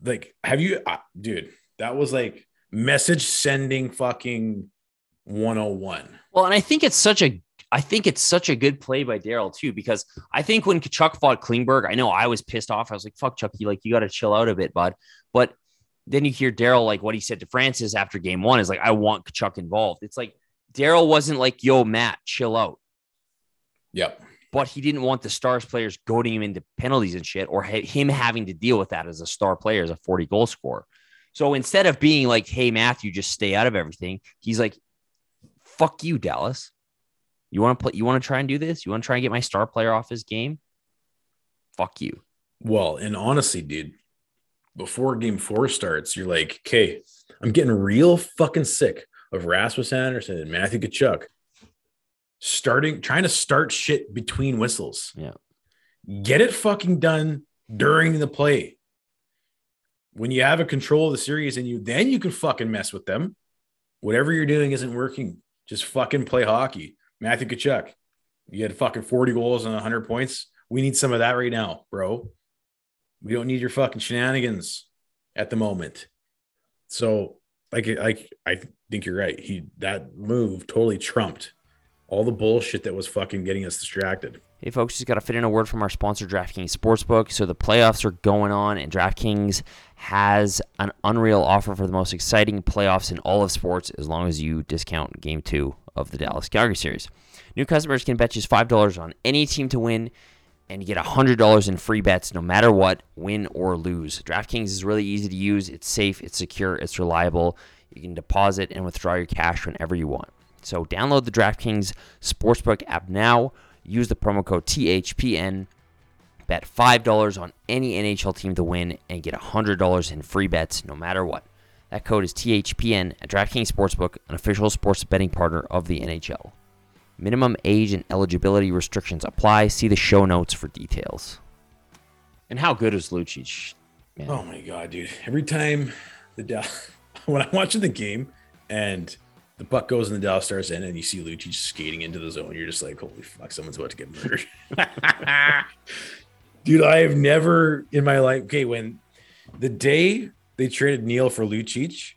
Speaker 2: Like, have you, uh, dude? That was like message sending fucking 101.
Speaker 3: Well, and I think it's such a I think it's such a good play by Daryl too, because I think when Tkachuk fought Klingberg, I know I was pissed off. I was like, fuck Chucky, like you got to chill out a bit, bud. But then you hear Daryl, like what he said to Francis after game one is like, I want Tkachuk involved. It's like Daryl wasn't like, yo, Matt, chill out.
Speaker 2: Yep.
Speaker 3: But he didn't want the stars players goading him into penalties and shit, or him having to deal with that as a star player, as a 40 goal scorer. So instead of being like, hey, Matthew, just stay out of everything, he's like, Fuck you, Dallas. You want to play? You want to try and do this? You want to try and get my star player off his game? Fuck you.
Speaker 2: Well, and honestly, dude, before game four starts, you're like, okay, I'm getting real fucking sick of Rasmus Andersson and Matthew Tkachuk starting, trying to start shit between whistles.
Speaker 3: Yeah.
Speaker 2: Get it fucking done during the play. When you have a control of the series and you then you can fucking mess with them. Whatever you're doing isn't working. Just fucking play hockey. Matthew Tkachuk, you had fucking 40 goals and 100 points. We need some of that right now, bro. We don't need your fucking shenanigans at the moment. So, like, like I think you're right. He that move totally trumped all the bullshit that was fucking getting us distracted.
Speaker 3: Hey, folks, just got to fit in a word from our sponsor, DraftKings Sportsbook. So the playoffs are going on, and DraftKings has an unreal offer for the most exciting playoffs in all of sports as long as you discount game two of the Dallas Calgary series. New customers can bet just $5 on any team to win, and you get $100 in free bets no matter what, win or lose. DraftKings is really easy to use, it's safe, it's secure, it's reliable. You can deposit and withdraw your cash whenever you want. So download the DraftKings Sportsbook app now. Use the promo code THPN. Bet $5 on any NHL team to win and get $100 in free bets no matter what. That code is THPN at DraftKings Sportsbook, an official sports betting partner of the NHL. Minimum age and eligibility restrictions apply. See the show notes for details. And how good is Lucic? Man.
Speaker 2: Oh my god, dude! Every time the Dow- when I'm watching the game and the puck goes in the Dallas Stars end, and you see Lucic skating into the zone, you're just like, holy fuck, someone's about to get murdered. dude, I have never in my life. Okay, when the day they traded Neil for Lucic,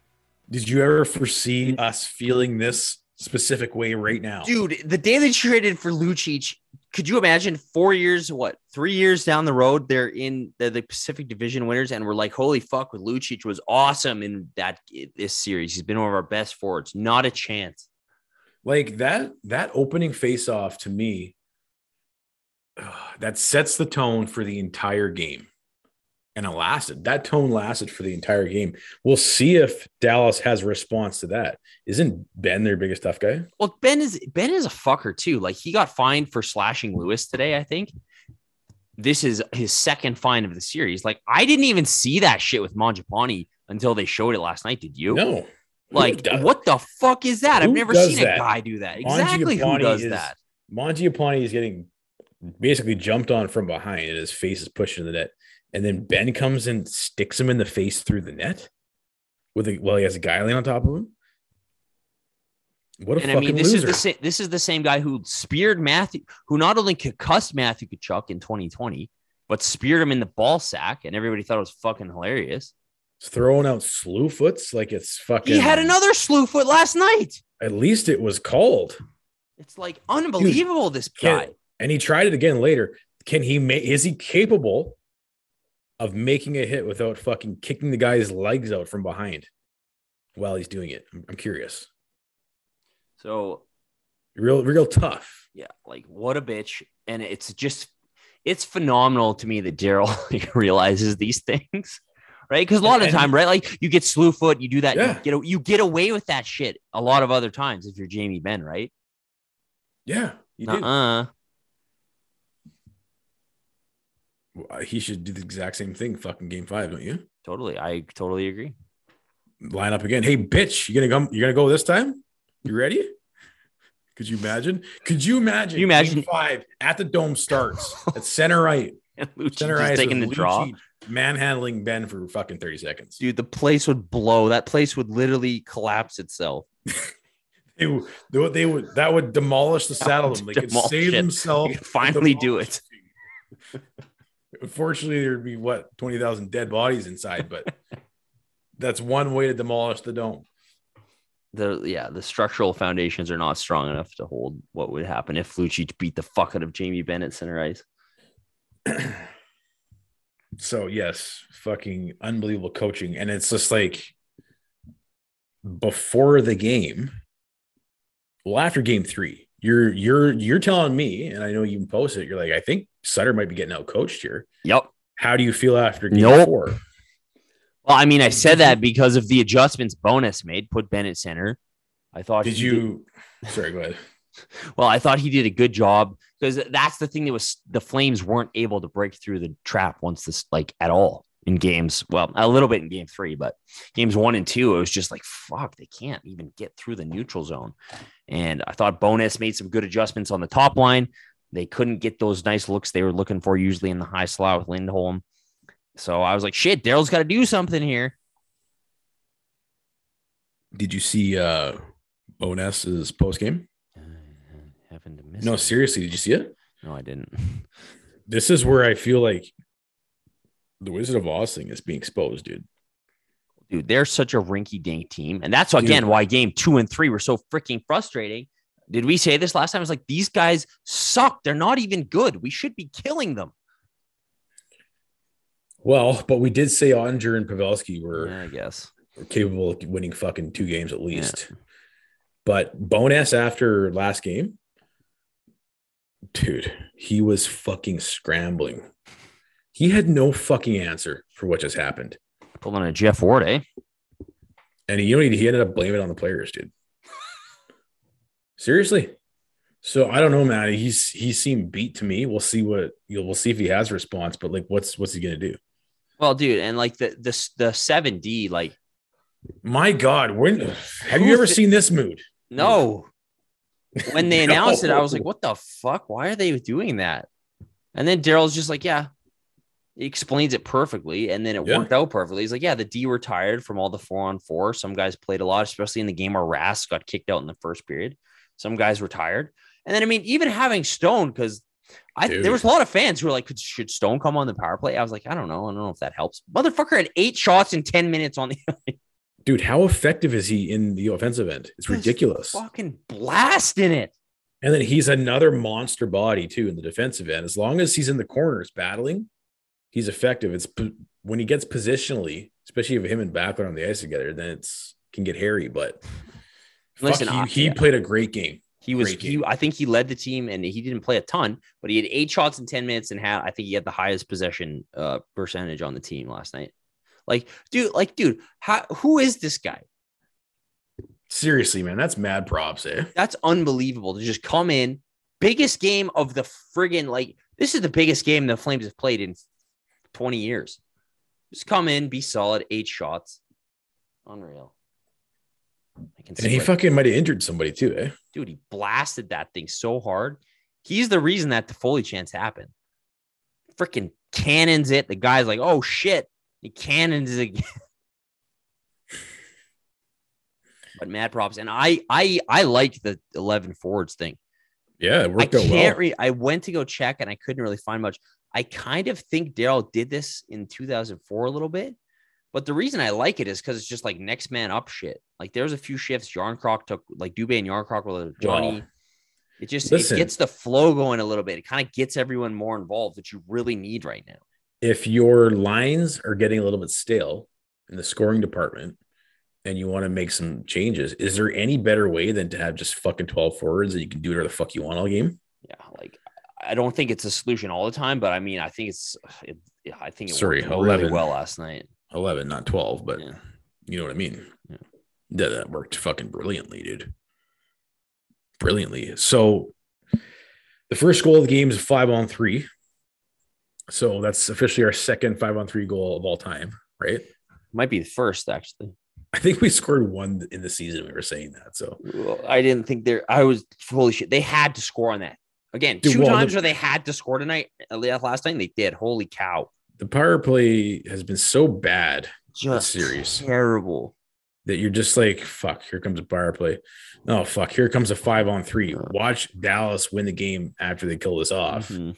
Speaker 2: did you ever foresee us feeling this specific way right now?
Speaker 3: Dude, the day they traded for Lucic, could you imagine four years, what, three years down the road, they're in the, the Pacific Division winners, and we're like, holy fuck, with Lucic was awesome in that this series. He's been one of our best forwards. Not a chance.
Speaker 2: like that that opening face off to me uh, that sets the tone for the entire game and it lasted that tone lasted for the entire game we'll see if dallas has a response to that isn't benn their biggest tough guy
Speaker 3: Well, Benn is Benn is a fucker too. Like he got fined for slashing Lewis today, I think. This is his second fine of the series. Like I didn't even see that shit with Mangiapane until they showed it last night. Did you?
Speaker 2: no
Speaker 3: Like what the fuck is that? I've never seen
Speaker 2: that?
Speaker 3: a guy do that. Exactly who does
Speaker 2: is-
Speaker 3: that?
Speaker 2: Mangiapane is getting basically jumped on from behind and his face is pushed in the net and then benn comes and sticks him in the face through the net with a well he has a guy laying on top of him what a
Speaker 3: And I
Speaker 2: fucking
Speaker 3: mean, this
Speaker 2: loser.
Speaker 3: is the same. This is the same guy who speared Matthew, who not only concussed Matthew Tkachuk in 2020, but speared him in the ball sack, and everybody thought it was fucking hilarious.
Speaker 2: throwing out slew foots like it's fucking.
Speaker 3: He had another slew foot last night.
Speaker 2: At least it was called,
Speaker 3: It's like unbelievable. this
Speaker 2: Can-
Speaker 3: guy.
Speaker 2: and he tried it again later. Can he make? Is he capable of making a hit without fucking kicking the guy's legs out from behind while he's doing it? I'm, I'm curious.
Speaker 3: So
Speaker 2: Real, real tough.
Speaker 3: yeah, like what a bitch. And it's just it's phenomenal to me that Daryl realizes these things. Right. Because a lot of the time, right? Like you get slew foot, you do that,
Speaker 2: Yeah.
Speaker 3: you get you get away with that shit a lot of other times if you're Jamie Benn, right?
Speaker 2: Yeah, you do.
Speaker 3: Uh-uh.
Speaker 2: Uh, Uh, he should do the exact same thing. Fucking game five, don't you?
Speaker 3: Totally. I totally agree.
Speaker 2: Line up again. Hey, bitch, you gonna come? You gonna go this time? You ready? Could you imagine? Could you imagine?
Speaker 3: you imagine-
Speaker 2: game five at the dome starts at center right.
Speaker 3: And Lucic
Speaker 2: Center
Speaker 3: just taking the
Speaker 2: with
Speaker 3: draw.
Speaker 2: Manhandling Benn for fucking 30 seconds.
Speaker 3: Dude, the place would blow. That place would literally collapse itself.
Speaker 2: They would, they would, they would that would demolish the saddle. They could save
Speaker 3: it.
Speaker 2: themselves.
Speaker 3: Could finally do it.
Speaker 2: Unfortunately, there'd be what 20,000 dead bodies inside, but that's one way to demolish the dome.
Speaker 3: The yeah, the structural foundations are not strong enough to hold what would happen if Lucic beat the fuck out of Jamie Bennett center ice.
Speaker 2: So yes, fucking unbelievable coaching, and it's just like before the game. Well, after game three, you're you're you're telling me, and I know you can post it. You're like, I think Sutter might be getting out coached here.
Speaker 3: Yep.
Speaker 2: How do you feel after game
Speaker 3: Nope.
Speaker 2: four?
Speaker 3: Well, I mean, I said that because of the adjustments Bowness made, put Bennett center. I thought.
Speaker 2: Did
Speaker 3: he did-
Speaker 2: you? Sorry, go ahead.
Speaker 3: well, I thought he did a good job because that's the thing that was the Flames weren't able to break through the trap once this like at all in games. Well, a little bit in game three, but games one and two, it was just like fuck, they can't even get through the neutral zone. And I thought Bowness made some good adjustments on the top line. They couldn't get those nice looks they were looking for usually in the high slot with Lindholm. So I was like, shit, Daryl's got to do something here.
Speaker 2: Did you see uh Bowness's post game?
Speaker 3: Uh, happened to miss.
Speaker 2: No,
Speaker 3: it.
Speaker 2: seriously, did you see it?
Speaker 3: no, I didn't.
Speaker 2: This is where I feel like the Wizard of Oz thing is being exposed, dude.
Speaker 3: dude, they're such a rinky dink team. And that's again
Speaker 2: Dude.
Speaker 3: why game two and three were so freaking frustrating. Did we say this last time? It's like these guys suck. They're not even good. We should be killing them.
Speaker 2: Well, but we did say Onger and Pavelski were
Speaker 3: Yeah, I guess.
Speaker 2: capable of winning fucking two games at least. But Bowness after last game, dude, he was fucking scrambling. He had no fucking answer for what just happened.
Speaker 3: Pulling a Jeff Ward, eh?
Speaker 2: And he, you know, he ended up blaming it on the players, dude. Seriously. So I don't know, man. He's he seemed beat to me. We'll see what you know, we'll see if he has a response, but like what's what's he gonna do?
Speaker 3: Well, dude, and like the the the seven D, like
Speaker 2: My God, when have you ever seen this mood?
Speaker 3: no. When they announced it, I was like, what the fuck? Why are they doing that? And then Daryl's just like, yeah. He explains it perfectly, and then it
Speaker 2: Yeah.
Speaker 3: worked out perfectly. He's like, "Yeah, the D were tired from all the four on four. Some guys played a lot, especially in the game where Rask got kicked out in the first period. Some guys were tired, and then I mean, even having Stone, because I
Speaker 2: Dude.
Speaker 3: there was a lot of fans who were like, "Should Stone come on the power play?" I was like, "I don't know. I don't know if that helps." Motherfucker had eight shots in ten minutes on the
Speaker 2: Dude, how effective is he in the offensive end? It's
Speaker 3: Just
Speaker 2: ridiculous.
Speaker 3: fucking blasting it.
Speaker 2: And then he's another monster body too in the defensive end. As long as he's in the corners battling, he's effective. It's when he gets positionally, especially if him and Backlund on the ice together, then it's can get hairy. But
Speaker 3: Listen,
Speaker 2: fuck, he, he
Speaker 3: yeah.
Speaker 2: played a great game.
Speaker 3: He was he. I think he led the team and he didn't play a ton, but he had eight shots in 10 minutes and had I think he had the highest possession uh percentage on the team last night. Like, dude, like, dude, how who is this guy?
Speaker 2: Seriously, man, that's mad props, eh?
Speaker 3: That's unbelievable to just come in. Biggest game of the friggin' like this is the biggest game the Flames have played in 20 years. Just come in, be solid, eight shots. Unreal. I can
Speaker 2: And he fucking might have injured somebody too, eh?
Speaker 3: dude, he blasted that thing so hard. He's the reason that the Foley chance happened. Freaking cannons it. The guy's like, oh shit. He cannons it again. but mad props. And I I I like the 11 forwards thing.
Speaker 2: Yeah, it
Speaker 3: I
Speaker 2: worked out
Speaker 3: can't
Speaker 2: well.
Speaker 3: read. I went to go check and I couldn't really find much. I kind of think Daryl did this in 2004 a little bit. But the reason I like it is because it's just like next man up shit. Like there's a few shifts Jarnkrok took, like Dubé and Jarnkrok with Johnny.
Speaker 2: Well,
Speaker 3: it just
Speaker 2: listen.
Speaker 3: it gets the flow going a little bit. It kind of gets everyone more involved, that you really need right now.
Speaker 2: if your lines are getting a little bit stale in the scoring department and you want to make some changes, is there any better way than to have just fucking 12 forwards and you can do whatever the fuck you want all game?
Speaker 3: Yeah, like I don't think it's a solution all the time, but I mean, I think it's. It, I think it
Speaker 2: Sorry,
Speaker 3: worked really
Speaker 2: 11.
Speaker 3: well last night.
Speaker 2: 11, not 12, but
Speaker 3: Yeah.
Speaker 2: you know what I mean?
Speaker 3: Yeah.
Speaker 2: That, that worked fucking brilliantly, dude. Brilliantly. So the first goal of the game is five on three. So that's officially our second five on three goal of all time, right?
Speaker 3: Might be the first actually.
Speaker 2: I think we scored one in the season. We were saying that. So
Speaker 3: Well, I didn't think there. I was holy shit. They had to score on that again.
Speaker 2: Dude,
Speaker 3: two
Speaker 2: well,
Speaker 3: times
Speaker 2: the-
Speaker 3: where they had to score tonight. Last night they did. Holy cow!
Speaker 2: the power play has been so bad
Speaker 3: Just
Speaker 2: series.
Speaker 3: terrible.
Speaker 2: that you're just like, fuck, here comes a power play. Oh, fuck, here comes a five on three. Watch Dallas win the game after they kill this off.
Speaker 3: Mhm.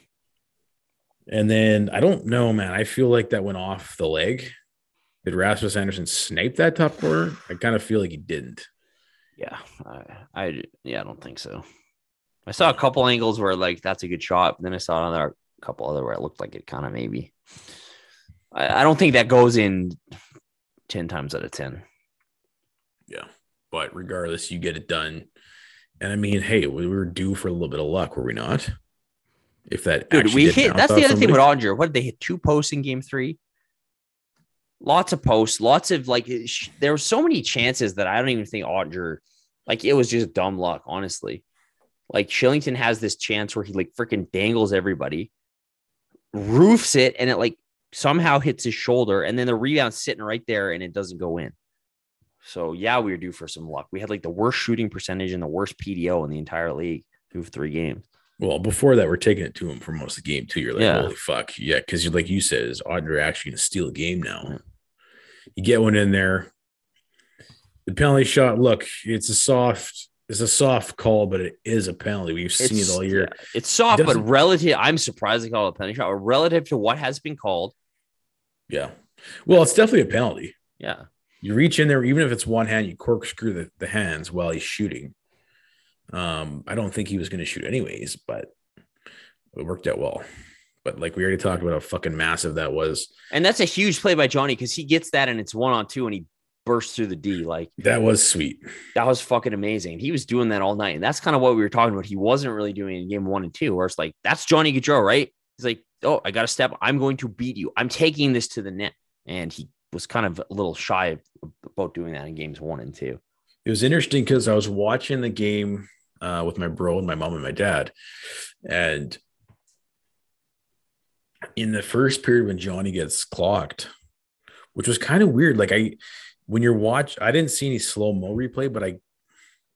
Speaker 2: And then I don't know, man. I feel like that went off the leg. Did Rasmus Andersson snipe that top corner? I kind of feel like he didn't.
Speaker 3: Yeah, I, I yeah, I don't think so. I saw a couple angles where like that's a good shot, then I saw another couple other where it looked like it kind of maybe. I, I don't think that goes in ten times out of ten.
Speaker 2: Yeah. But regardless, you get it done. And I mean, hey, we were due for a little bit of luck, were we not? If that
Speaker 3: Dude, we hit. That's the other thing with
Speaker 2: somebody.
Speaker 3: Odger. What did they hit? Two posts in game three. Lots of posts, lots of like. sh- There were so many chances that I don't even think Odger Like it was just dumb luck, honestly. Like Shillington has this chance where he like freaking dangles everybody, roofs it, and it like somehow hits his shoulder, and then the rebound's sitting right there and it doesn't go in. So yeah, we were due for some luck. We had like the worst shooting percentage and the worst PDO in the entire league through three games.
Speaker 2: Well, before that, we're taking it to him for most of the game too. You're like,
Speaker 3: Yeah.
Speaker 2: holy fuck, yeah, because you like you said, is Audrey actually gonna steal a game now? You get one in there. The penalty shot. Look, it's a soft, it's a soft call, but it is a penalty. We've seen it all year.
Speaker 3: yeah, it's soft, but relative. I'm surprised they call it a penalty shot. Relative to what has been called,
Speaker 2: Yeah. Well, it's definitely a penalty.
Speaker 3: yeah,
Speaker 2: You reach in there, even if it's one hand, you corkscrew the, the hands while he's shooting. Um, I don't think he was going to shoot anyways, but it worked out well. But like we already talked about how fucking massive that was.
Speaker 3: and that's a huge play by Johnny because he gets that and it's one on two and he bursts through the D. Like
Speaker 2: That was sweet.
Speaker 3: that was fucking amazing. He was doing that all night, and that's kind of what we were talking about. He wasn't really doing in game one and two, where it's like that's Johnny Gaudreau, right? He's like, oh, I got to step. I'm going to beat you. I'm taking this to the net, and he was kind of a little shy of- about doing that in games one and two.
Speaker 2: It was interesting because I was watching the game uh, with my bro and my mom and my dad. And in the first period when Johnny gets clocked, which was kind of weird. Like I when you're watch, I didn't see any slow-mo replay, but I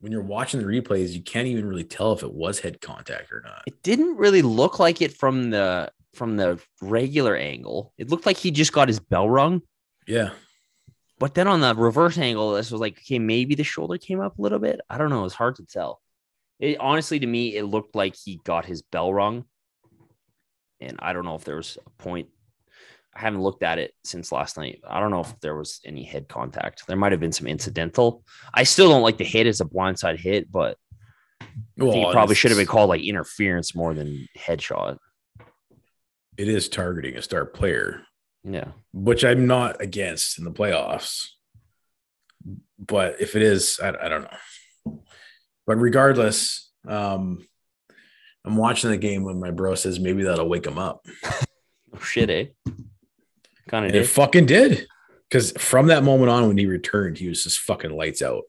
Speaker 2: when you're watching the replays, you can't even really tell if it was head contact or not.
Speaker 3: It didn't really look like it from the from the regular angle. It looked like he just got his bell rung.
Speaker 2: Yeah.
Speaker 3: But then on the reverse angle, this was like, okay, maybe the shoulder came up a little bit. I don't know. It's hard to tell. It honestly, to me, it looked like he got his bell rung. And I don't know if there was a point. I haven't looked at it since last night. I don't know if there was any head contact. There might have been some incidental. I still don't like the hit as a blindside hit, but I think it probably should have been called like interference more than headshot.
Speaker 2: It is targeting a star player.
Speaker 3: Yeah.
Speaker 2: which I'm not against in the playoffs. But if it is, I, I don't know. But regardless, um, I'm watching the game when my bro says maybe that'll wake him up.
Speaker 3: Oh, shit, eh? Kind of
Speaker 2: it
Speaker 3: did.
Speaker 2: fucking did. Because from that moment on, when he returned, he was just fucking lights out.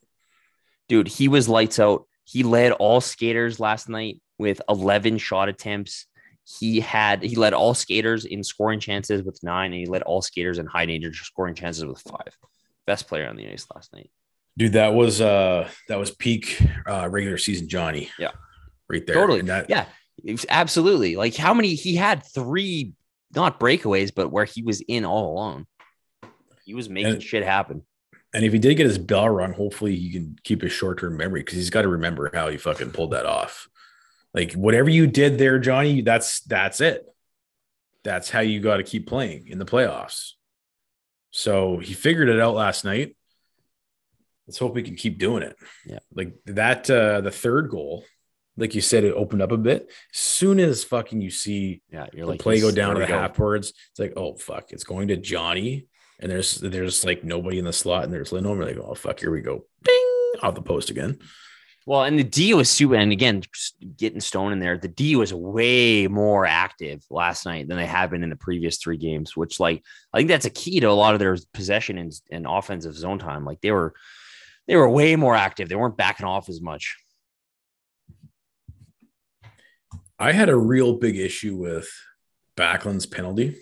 Speaker 3: dude, he was lights out. He led all skaters last night with 11 shot attempts. He had he led all skaters in scoring chances with nine, and he led all skaters in high danger scoring chances with five. Best player on the ice last night.
Speaker 2: Dude, that was uh that was peak uh regular season Johnny.
Speaker 3: Yeah.
Speaker 2: Right there.
Speaker 3: Totally.
Speaker 2: That,
Speaker 3: Yeah, absolutely. Like how many he had three, not breakaways, but where he was in all alone. He was making
Speaker 2: And-
Speaker 3: shit happen.
Speaker 2: And if he did get his bell rung, hopefully he can keep his short term memory because he's got to remember how he fucking pulled that off. Like whatever you did there, Johnny, that's that's it. That's how you got to keep playing in the playoffs. So he figured it out last night. Let's hope we can keep doing it.
Speaker 3: Yeah.
Speaker 2: Like that, uh, the third goal, like you said, it opened up a bit. As soon as fucking you see
Speaker 3: Yeah, you're
Speaker 2: the
Speaker 3: like
Speaker 2: play go down to the
Speaker 3: we go."
Speaker 2: half boards. It's like, oh fuck, it's going to Johnny, and there's there's like nobody in the slot, and there's Lindholm. We're like, oh fuck, here we go, ding off the post again.
Speaker 3: Well, and the D was super. And again, getting Stone in there, the D was way more active last night than they have been in the previous three games. Which, like, I think that's a key to a lot of their possession and, and offensive zone time. Like they were, they were way more active. They weren't backing off as much.
Speaker 2: I had a real big issue with Backlund's penalty.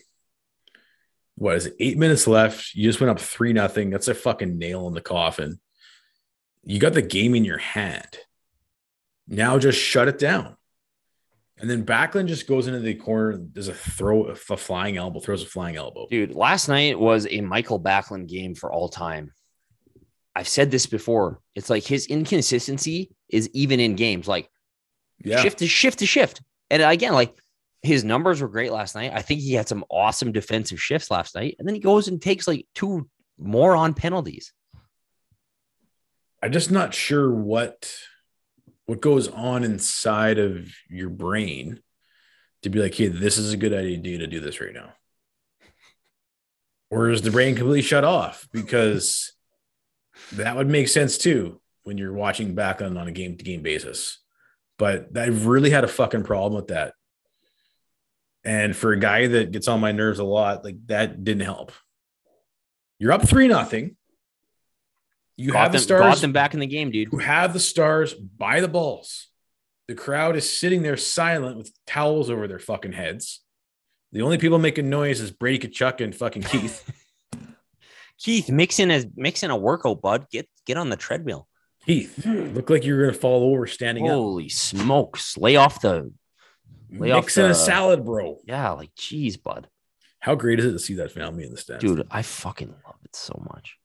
Speaker 2: What is it? Eight minutes left. You just went up three nothing. That's a fucking nail in the coffin. You got the game in your hand. Now just shut it down. And then Backlund just goes into the corner. There's a throw, a flying elbow, throws a flying elbow.
Speaker 3: Dude, last night was a Michael Backlund game for all time. I've said this before. It's like his inconsistency is even in games. Like
Speaker 2: Yeah.
Speaker 3: shift to shift to shift. And again, like his numbers were great last night. I think he had some awesome defensive shifts last night. And then he goes and takes like two more on penalties.
Speaker 2: I'm just not sure what what goes on inside of your brain to be like, hey, this is a good idea to do this right now. Or is the brain completely shut off? Because that would make sense too when you're watching back on, on a game to game basis. But I've really had a fucking problem with that. And for a guy that gets on my nerves a lot, like that didn't help. You're up three nothing You
Speaker 3: got
Speaker 2: have the
Speaker 3: them,
Speaker 2: stars
Speaker 3: got them back in the game, dude.
Speaker 2: who have the stars by the balls. The crowd is sitting there silent with towels over their fucking heads. The only people making noise is Brady Tkachuk and fucking Keith.
Speaker 3: Keith, mix in a mix in a workout, bud. Get get on the treadmill.
Speaker 2: Keith, look like you're gonna fall over standing up.
Speaker 3: Holy smokes! Lay off the lay off
Speaker 2: Mix in
Speaker 3: the-
Speaker 2: a salad, bro.
Speaker 3: yeah, like geez, bud.
Speaker 2: How great is it to see that family in the stands?
Speaker 3: Dude, I fucking love it so much.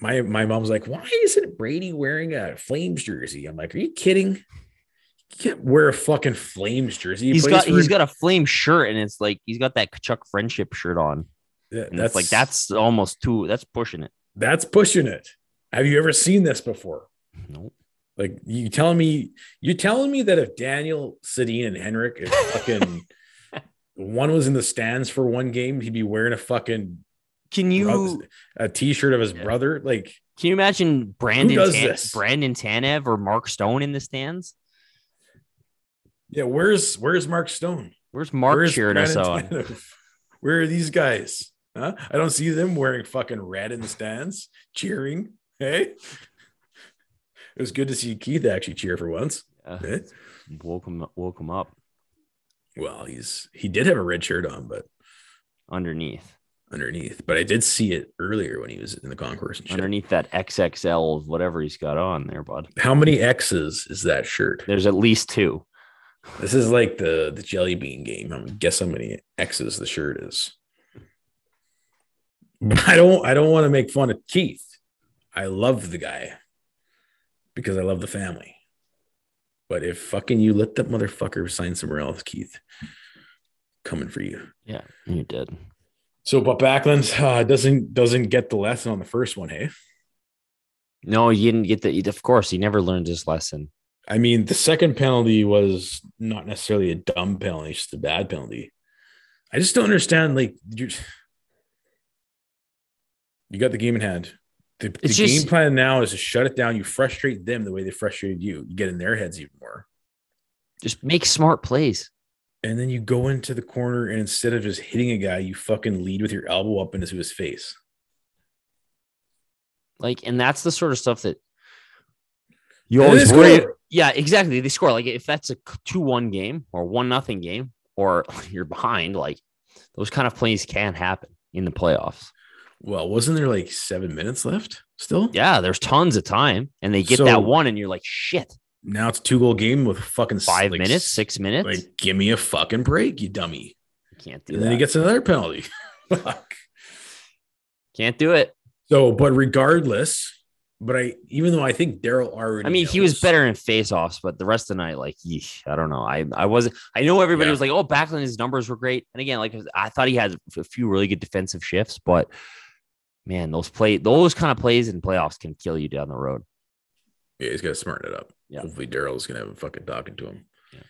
Speaker 2: my my mom's like, why isn't Brady wearing a Flames jersey? I'm like, are you kidding? You can't wear a fucking Flames jersey. He
Speaker 3: He's got
Speaker 2: for-
Speaker 3: he's got a flame shirt, and it's like he's got that Tkachuk friendship shirt on,
Speaker 2: Yeah,
Speaker 3: and it's like that's almost too. That's pushing it.
Speaker 2: that's pushing it. Have you ever seen this before?
Speaker 3: Nope.
Speaker 2: Like you telling me, you're telling me that if Daniel Sedin and Henrik, if fucking one was in the stands for one game, he'd be wearing a fucking
Speaker 3: Can you
Speaker 2: a t-shirt of his
Speaker 3: Yeah.
Speaker 2: brother. Like
Speaker 3: can you imagine Brandon Tan- Brandon Tanev or Mark Stone in the stands?
Speaker 2: Yeah, where's where's Mark Stone?
Speaker 3: Where's Mark
Speaker 2: Where's
Speaker 3: cheering us on?
Speaker 2: Where are these guys? Huh? I don't see them wearing fucking red in the stands, cheering. Hey, it was good to see Keith actually cheer for once.
Speaker 3: Yeah.
Speaker 2: Eh?
Speaker 3: Woke him woke him up
Speaker 2: Well, he's he did have a red shirt on, but
Speaker 3: underneath
Speaker 2: underneath. But I did see it earlier when he was in the concourse and shit.
Speaker 3: underneath that XXL of whatever he's got on there, bud.
Speaker 2: How many X's is that shirt?
Speaker 3: There's at least two.
Speaker 2: This is like the the jelly bean game. I mean, guess how many X's the shirt is. But I don't I don't want to make fun of Keith. I love the guy because I love the family. But if fucking you let that motherfucker sign somewhere else, Keith, coming for you.
Speaker 3: Yeah, you did.
Speaker 2: So, but Backlund uh, doesn't doesn't get the lesson on the first one. Hey,
Speaker 3: No, you didn't get the. Of course, he never learned his lesson.
Speaker 2: I mean, the second penalty was not necessarily a dumb penalty; it's just a bad penalty. I just don't understand. Like, you you got the game in hand. The, the
Speaker 3: just-
Speaker 2: game plan now is to shut it down. You frustrate them the way they frustrated you. You get in their heads even more,
Speaker 3: Just make smart plays.
Speaker 2: and then you go into the corner, and instead of just hitting a guy, you fucking lead with your elbow up into his face.
Speaker 3: Like, and that's the sort of stuff that you
Speaker 2: And
Speaker 3: always worry.
Speaker 2: score.
Speaker 3: Yeah, exactly. They score. Like, if that's a two-one game or one nothing game, or you're behind, like those kind of plays can happen in the playoffs.
Speaker 2: Well, wasn't there like seven minutes left still?
Speaker 3: Yeah, there's tons of time, and they get
Speaker 2: So-
Speaker 3: that one, and you're like, shit,
Speaker 2: Now it's a two goal game with fucking
Speaker 3: five
Speaker 2: like,
Speaker 3: minutes, six minutes.
Speaker 2: Like, give me a fucking break, you dummy.
Speaker 3: You can't do
Speaker 2: And
Speaker 3: that.
Speaker 2: then he gets another penalty. Fuck.
Speaker 3: can't do it.
Speaker 2: So, but regardless, but I even though I think Darryl already,
Speaker 3: I mean, he was better in face-offs, but the rest of the night, like, yeesh, I don't know. I I wasn't. I know everybody
Speaker 2: Yeah.
Speaker 3: was like, "Oh, Backlund, his numbers were great." And again, like I thought he had a few really good defensive shifts, but man, those play those kind of plays in playoffs can kill you down the road.
Speaker 2: Yeah, he's got to smarten it up.
Speaker 3: Yeah.
Speaker 2: Hopefully, Darryl's gonna have a fucking talking to him.
Speaker 3: Yeah.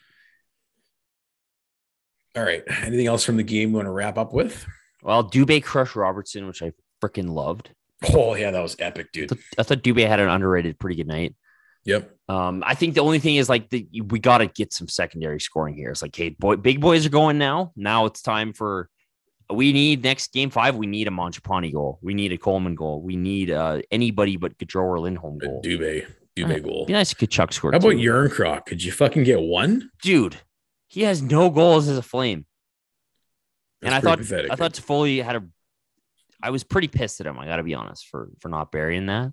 Speaker 2: All right. Anything else from the game you want to wrap up with?
Speaker 3: Well, Dubé crushed Robertson, which I freaking loved.
Speaker 2: Oh yeah, that was epic,
Speaker 3: I
Speaker 2: dude.
Speaker 3: thought, I thought Dubé had an underrated, pretty good night.
Speaker 2: Yep.
Speaker 3: Um, I think the only thing is like the, we got to get some secondary scoring here. It's like, hey, boy, big boys are going now. Now it's time for. We need next game five. We need a Mangiapane goal. We need a Coleman goal. We need uh, anybody but Gaudreau or Lindholm goal.
Speaker 2: Dubé, Dubé goal.
Speaker 3: Be nice if Tkachuk scored.
Speaker 2: How about. Jarnkrok? Could you fucking get one?
Speaker 3: dude? He has no goals as a flame, and I thought
Speaker 2: pathetic,
Speaker 3: I thought
Speaker 2: dude.
Speaker 3: Toffoli had a. I was pretty pissed at him. I got to be honest for for not burying that,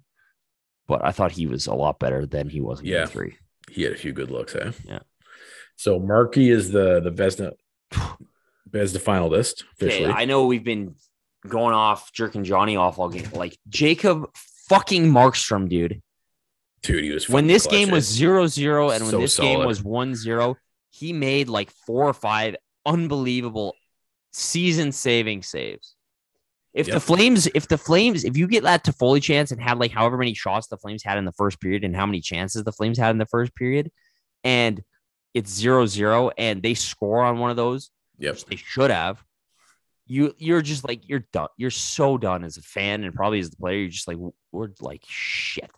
Speaker 3: but I thought he was a lot better than he was in
Speaker 2: Yeah.
Speaker 3: game three.
Speaker 2: he had a few good looks, eh?
Speaker 3: Yeah.
Speaker 2: So Markey is the the Vezina Vezina finalist officially.
Speaker 3: Okay, I know we've been going off, jerking Johnny off all game. Like Jacob fucking Markstrom, dude.
Speaker 2: Dude, he was
Speaker 3: When this
Speaker 2: clutch,
Speaker 3: game was 0 0 and when
Speaker 2: So
Speaker 3: this game was 1 0, he made like four or five unbelievable season saving saves. If the Flames, if the Flames, if you get that Toffoli chance and had like however many shots the Flames had in the first period and how many chances the Flames had in the first period, and it's 0 0 and they score on one of those,
Speaker 2: Yep.
Speaker 3: they should have. You you're just like you're done. You're so done as a fan and probably as the player. You're just like we're like shit.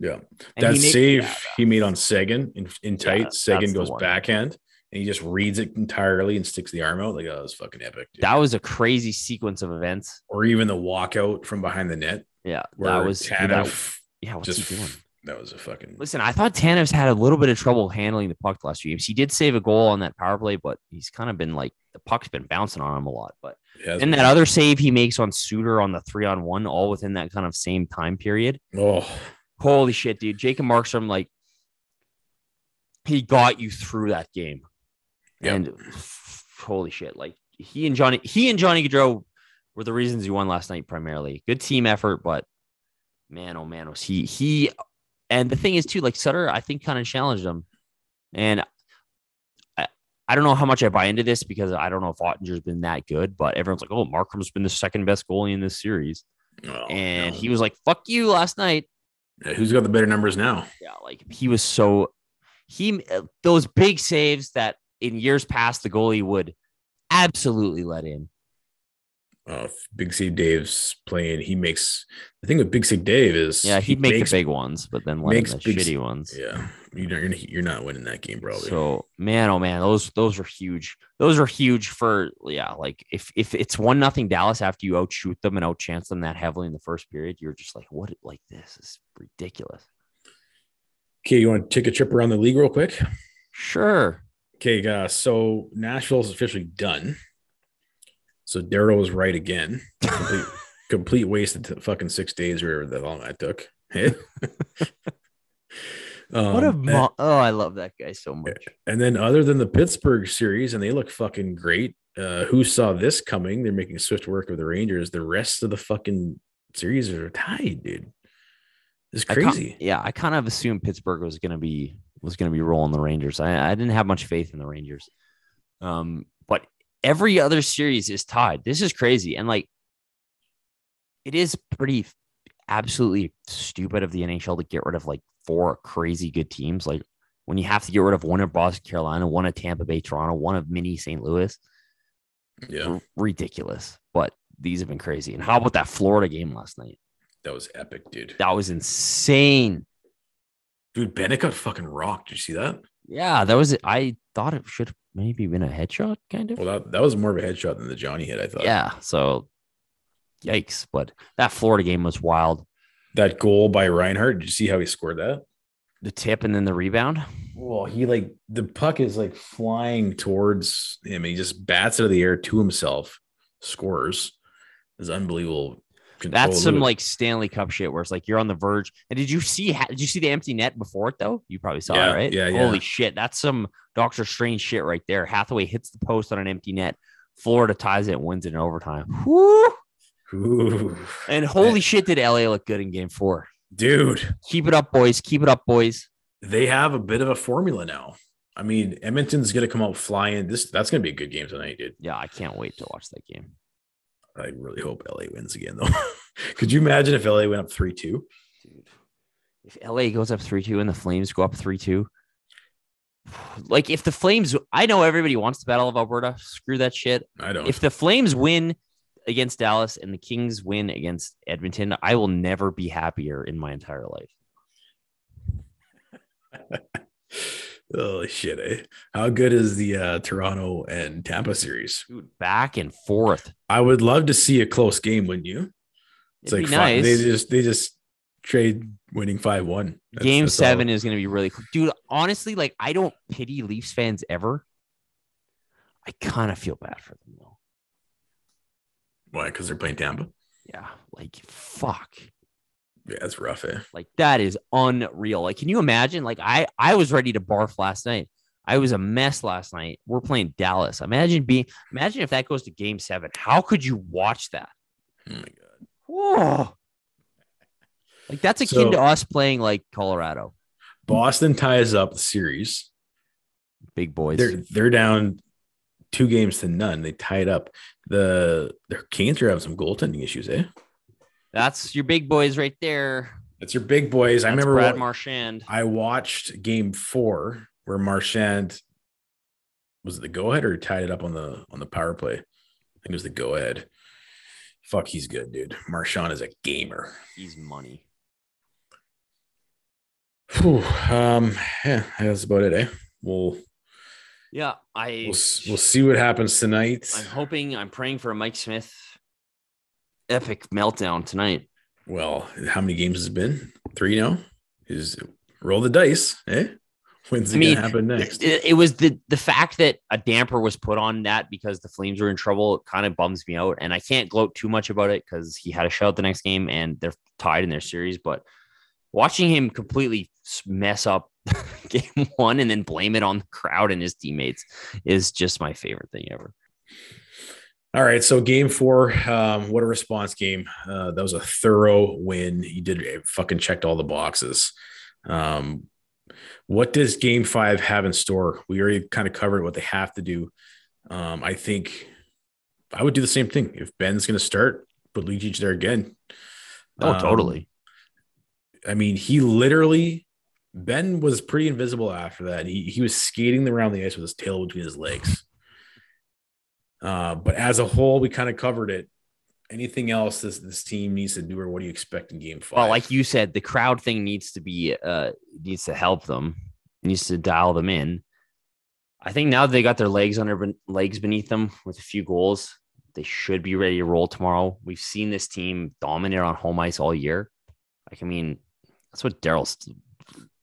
Speaker 2: Yeah.
Speaker 3: And
Speaker 2: that
Speaker 3: he made-
Speaker 2: save
Speaker 3: yeah,
Speaker 2: he made on Seguin in, in tight.
Speaker 3: that's Seguin
Speaker 2: goes backhand and he just reads it entirely and sticks the arm out. Like, oh, that was fucking epic. dude.
Speaker 3: that was a crazy sequence of events.
Speaker 2: or even the walkout from behind the net.
Speaker 3: Yeah, that was that- yeah. What's
Speaker 2: just
Speaker 3: he doing?
Speaker 2: That was a fucking
Speaker 3: Listen, I thought Tanev's had a little bit of trouble handling the puck the last few games. He did save a goal on that power play, but he's kind of been like the puck's been bouncing on him a lot. But
Speaker 2: yeah,
Speaker 3: and that other save he makes on Suter on the three on one, all within that kind of same time period.
Speaker 2: oh
Speaker 3: Holy shit, dude! Jacob Markstrom, like, he got you through that game,
Speaker 2: Yep.
Speaker 3: and holy shit, like he and Johnny, he and Johnny Gaudreau were the reasons you won last night. Primarily, good team effort, but man, oh man, was he he? And the thing is, too, like Sutter, I think kind of challenged him, and I I don't know how much I buy into this because I don't know if Oettinger's been that good, but everyone's like, oh, Markham's been the second best goalie in this series,
Speaker 2: oh,
Speaker 3: and
Speaker 2: no.
Speaker 3: he was like, fuck you last night.
Speaker 2: Yeah, who's got the better numbers now?
Speaker 3: Yeah, like he was so he those big saves that in years past the goalie would absolutely let in.
Speaker 2: Oh, if Big C Dave's playing. He makes the thing with Big C Dave is
Speaker 3: Yeah,
Speaker 2: he
Speaker 3: he'd make
Speaker 2: makes-
Speaker 3: the big ones, but then
Speaker 2: makes
Speaker 3: the
Speaker 2: big
Speaker 3: shitty ones.
Speaker 2: Yeah, you don't, you're, you're not winning that game, probably.
Speaker 3: So man, oh man, those those are huge. Those are huge for yeah. Like if if it's one nothing Dallas after you outshoot them and outchance them that heavily in the first period, you're just like, what? Like this is ridiculous.
Speaker 2: okay, you want to take a trip around the league real quick?
Speaker 3: Sure.
Speaker 2: Okay, uh, so Nashville's officially done. So Darryl was right again. Complete, complete waste of t- fucking six days or that long that took.
Speaker 3: what a
Speaker 2: Um,
Speaker 3: mo- oh, I love that guy so much.
Speaker 2: And then other than the Pittsburgh series, and they look fucking great. Uh, who saw this coming? They're making swift work of the Rangers. The rest of the fucking series are tied, dude. It's
Speaker 3: I
Speaker 2: crazy.
Speaker 3: yeah, I kind of assumed Pittsburgh was gonna be was gonna be rolling the Rangers. I, I didn't have much faith in the Rangers. Um, every other series is tied. This is crazy, and like it is pretty absolutely stupid of the NHL to get rid of like four crazy good teams. Like when you have to get rid of one of Boston, Carolina, one of Tampa Bay, Toronto, one of mini St. Louis.
Speaker 2: Yeah,
Speaker 3: R- ridiculous. But these have been crazy. And how about that Florida game last night?
Speaker 2: that was epic, dude.
Speaker 3: That was insane.
Speaker 2: Dude, Bennett got fucking rocked. Did you see that?
Speaker 3: Yeah, that was it. I thought it should have maybe been a headshot, kind of.
Speaker 2: Well, that, that was more of a headshot than the Johnny hit, I thought.
Speaker 3: yeah. So, yikes! But that Florida game was wild.
Speaker 2: That goal by Reinhart, did you see how he scored that?
Speaker 3: The tip and then the rebound.
Speaker 2: Well, he like the puck is like flying towards him. He just bats out of the air to himself, scores. It's unbelievable.
Speaker 3: That's some like Stanley Cup shit where it's like you're on the verge. And did you see? Did you see the empty net before it though? You probably saw
Speaker 2: Yeah,
Speaker 3: it, right?
Speaker 2: yeah, yeah.
Speaker 3: Holy shit! That's some Doctor Strange shit right there. Hathaway hits the post on an empty net. Florida ties it, and wins it in overtime. Woo!
Speaker 2: Ooh.
Speaker 3: And holy shit, did LA look good in Game Four?
Speaker 2: dude,
Speaker 3: Keep it up, boys. Keep it up, boys.
Speaker 2: they have a bit of a formula now. I mean, Edmonton's gonna come out flying. This that's gonna be a good game tonight, dude.
Speaker 3: Yeah, I can't wait to watch that game.
Speaker 2: I really hope LA wins again, though. Could you imagine if LA went up three two?
Speaker 3: dude. If LA goes up 3 2 and the Flames go up 3 2, like if the Flames, I know everybody wants the Battle of Alberta. Screw that shit.
Speaker 2: I don't.
Speaker 3: If the Flames win against Dallas and the Kings win against Edmonton, I will never be happier in my entire life.
Speaker 2: oh shit! Eh? How good is the uh, Toronto and Tampa series?
Speaker 3: Dude, back and forth.
Speaker 2: I would love to see a close game, wouldn't you? It's
Speaker 3: It'd
Speaker 2: like
Speaker 3: nice.
Speaker 2: they just they just trade winning five one.
Speaker 3: Game seven is going to be really cool. Dude, honestly, like I don't pity Leafs fans ever. I kind of feel bad for them though.
Speaker 2: why? Because they're playing Tampa.
Speaker 3: Yeah, like fuck.
Speaker 2: Yeah, that's rough. Eh?
Speaker 3: Like that is unreal. Like, can you imagine? Like, I I was ready to barf last night. I was a mess last night. We're playing Dallas. Imagine being imagine if that goes to game seven. How could you watch that?
Speaker 2: Oh my god.
Speaker 3: Whoa. Like that's akin
Speaker 2: So-
Speaker 3: to us playing like Colorado.
Speaker 2: Boston ties up the series.
Speaker 3: Big boys.
Speaker 2: They're they're down two games to none. They tied up. The their Canes are having some goaltending issues. Eh?
Speaker 3: That's your big boys right there.
Speaker 2: That's your big boys. I remember
Speaker 3: Brad Marchand.
Speaker 2: I watched game four where Marchand was it the go ahead or tied it up on the on the power play? I think it was the go ahead. Fuck, he's good, dude. Marchand is a gamer.
Speaker 3: He's money.
Speaker 2: Whew, um, yeah, that's about it. Eh? We'll
Speaker 3: Yeah, I
Speaker 2: we'll we'll see what happens tonight.
Speaker 3: I'm hoping I'm praying for a Mike Smith epic meltdown tonight.
Speaker 2: Well, how many games has it been? Three now? Is roll the dice, eh? When's it
Speaker 3: I mean,
Speaker 2: gonna happen next?
Speaker 3: It, it was the the fact that a damper was put on that because the Flames were in trouble. It kind of bums me out, and I can't gloat too much about it because he had a shutout the next game and they're tied in their series. But watching him completely mess up game one and then blame it on the crowd and his teammates is just my favorite thing ever.
Speaker 2: All right, so game four, um, what a response game. Uh, that was a thorough win. He did it fucking checked all the boxes. Um, what does game five have in store? We already kind of covered what they have to do. Um, I think I would do the same thing. If Benn's going to start, put Lucic there again.
Speaker 3: Oh,
Speaker 2: Um,
Speaker 3: totally.
Speaker 2: I mean, he literally Ben was pretty invisible after that. He he was skating around the ice with his tail between his legs. Uh, but as a whole, we kind of covered it. Anything else this this team needs to do, or what do you expect in game five?
Speaker 3: Well, like you said, the crowd thing needs to be uh needs to help them, needs to dial them in. I think now that they got their legs under legs beneath them with a few goals, they should be ready to roll tomorrow. We've seen this team dominate on home ice all year. Like, I mean, that's what Darryl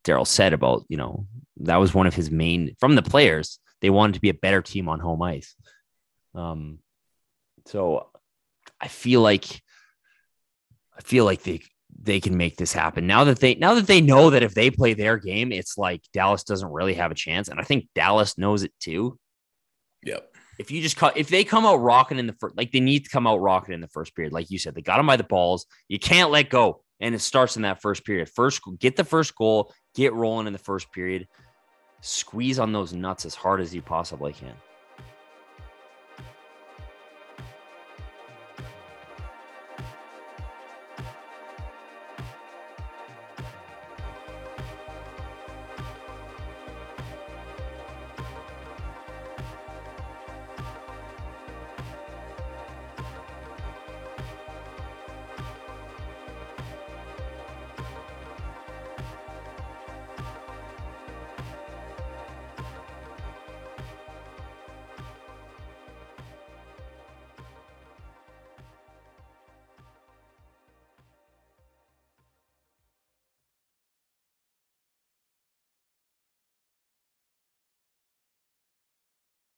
Speaker 3: Darryl said about you know that was one of his main from the players. They wanted to be a better team on home ice. Um, so I feel like I feel like they they can make this happen now that they now that they know that if they play their game, it's like Dallas doesn't really have a chance, and I think Dallas knows it too.
Speaker 2: yep.
Speaker 3: If you just cut, if they come out rocking in the first, like they need to come out rocking in the first period, like you said, they got them by the balls. You can't let go, and it starts in that first period. First, get the first goal, get rolling in the first period, squeeze on those nuts as hard as you possibly can.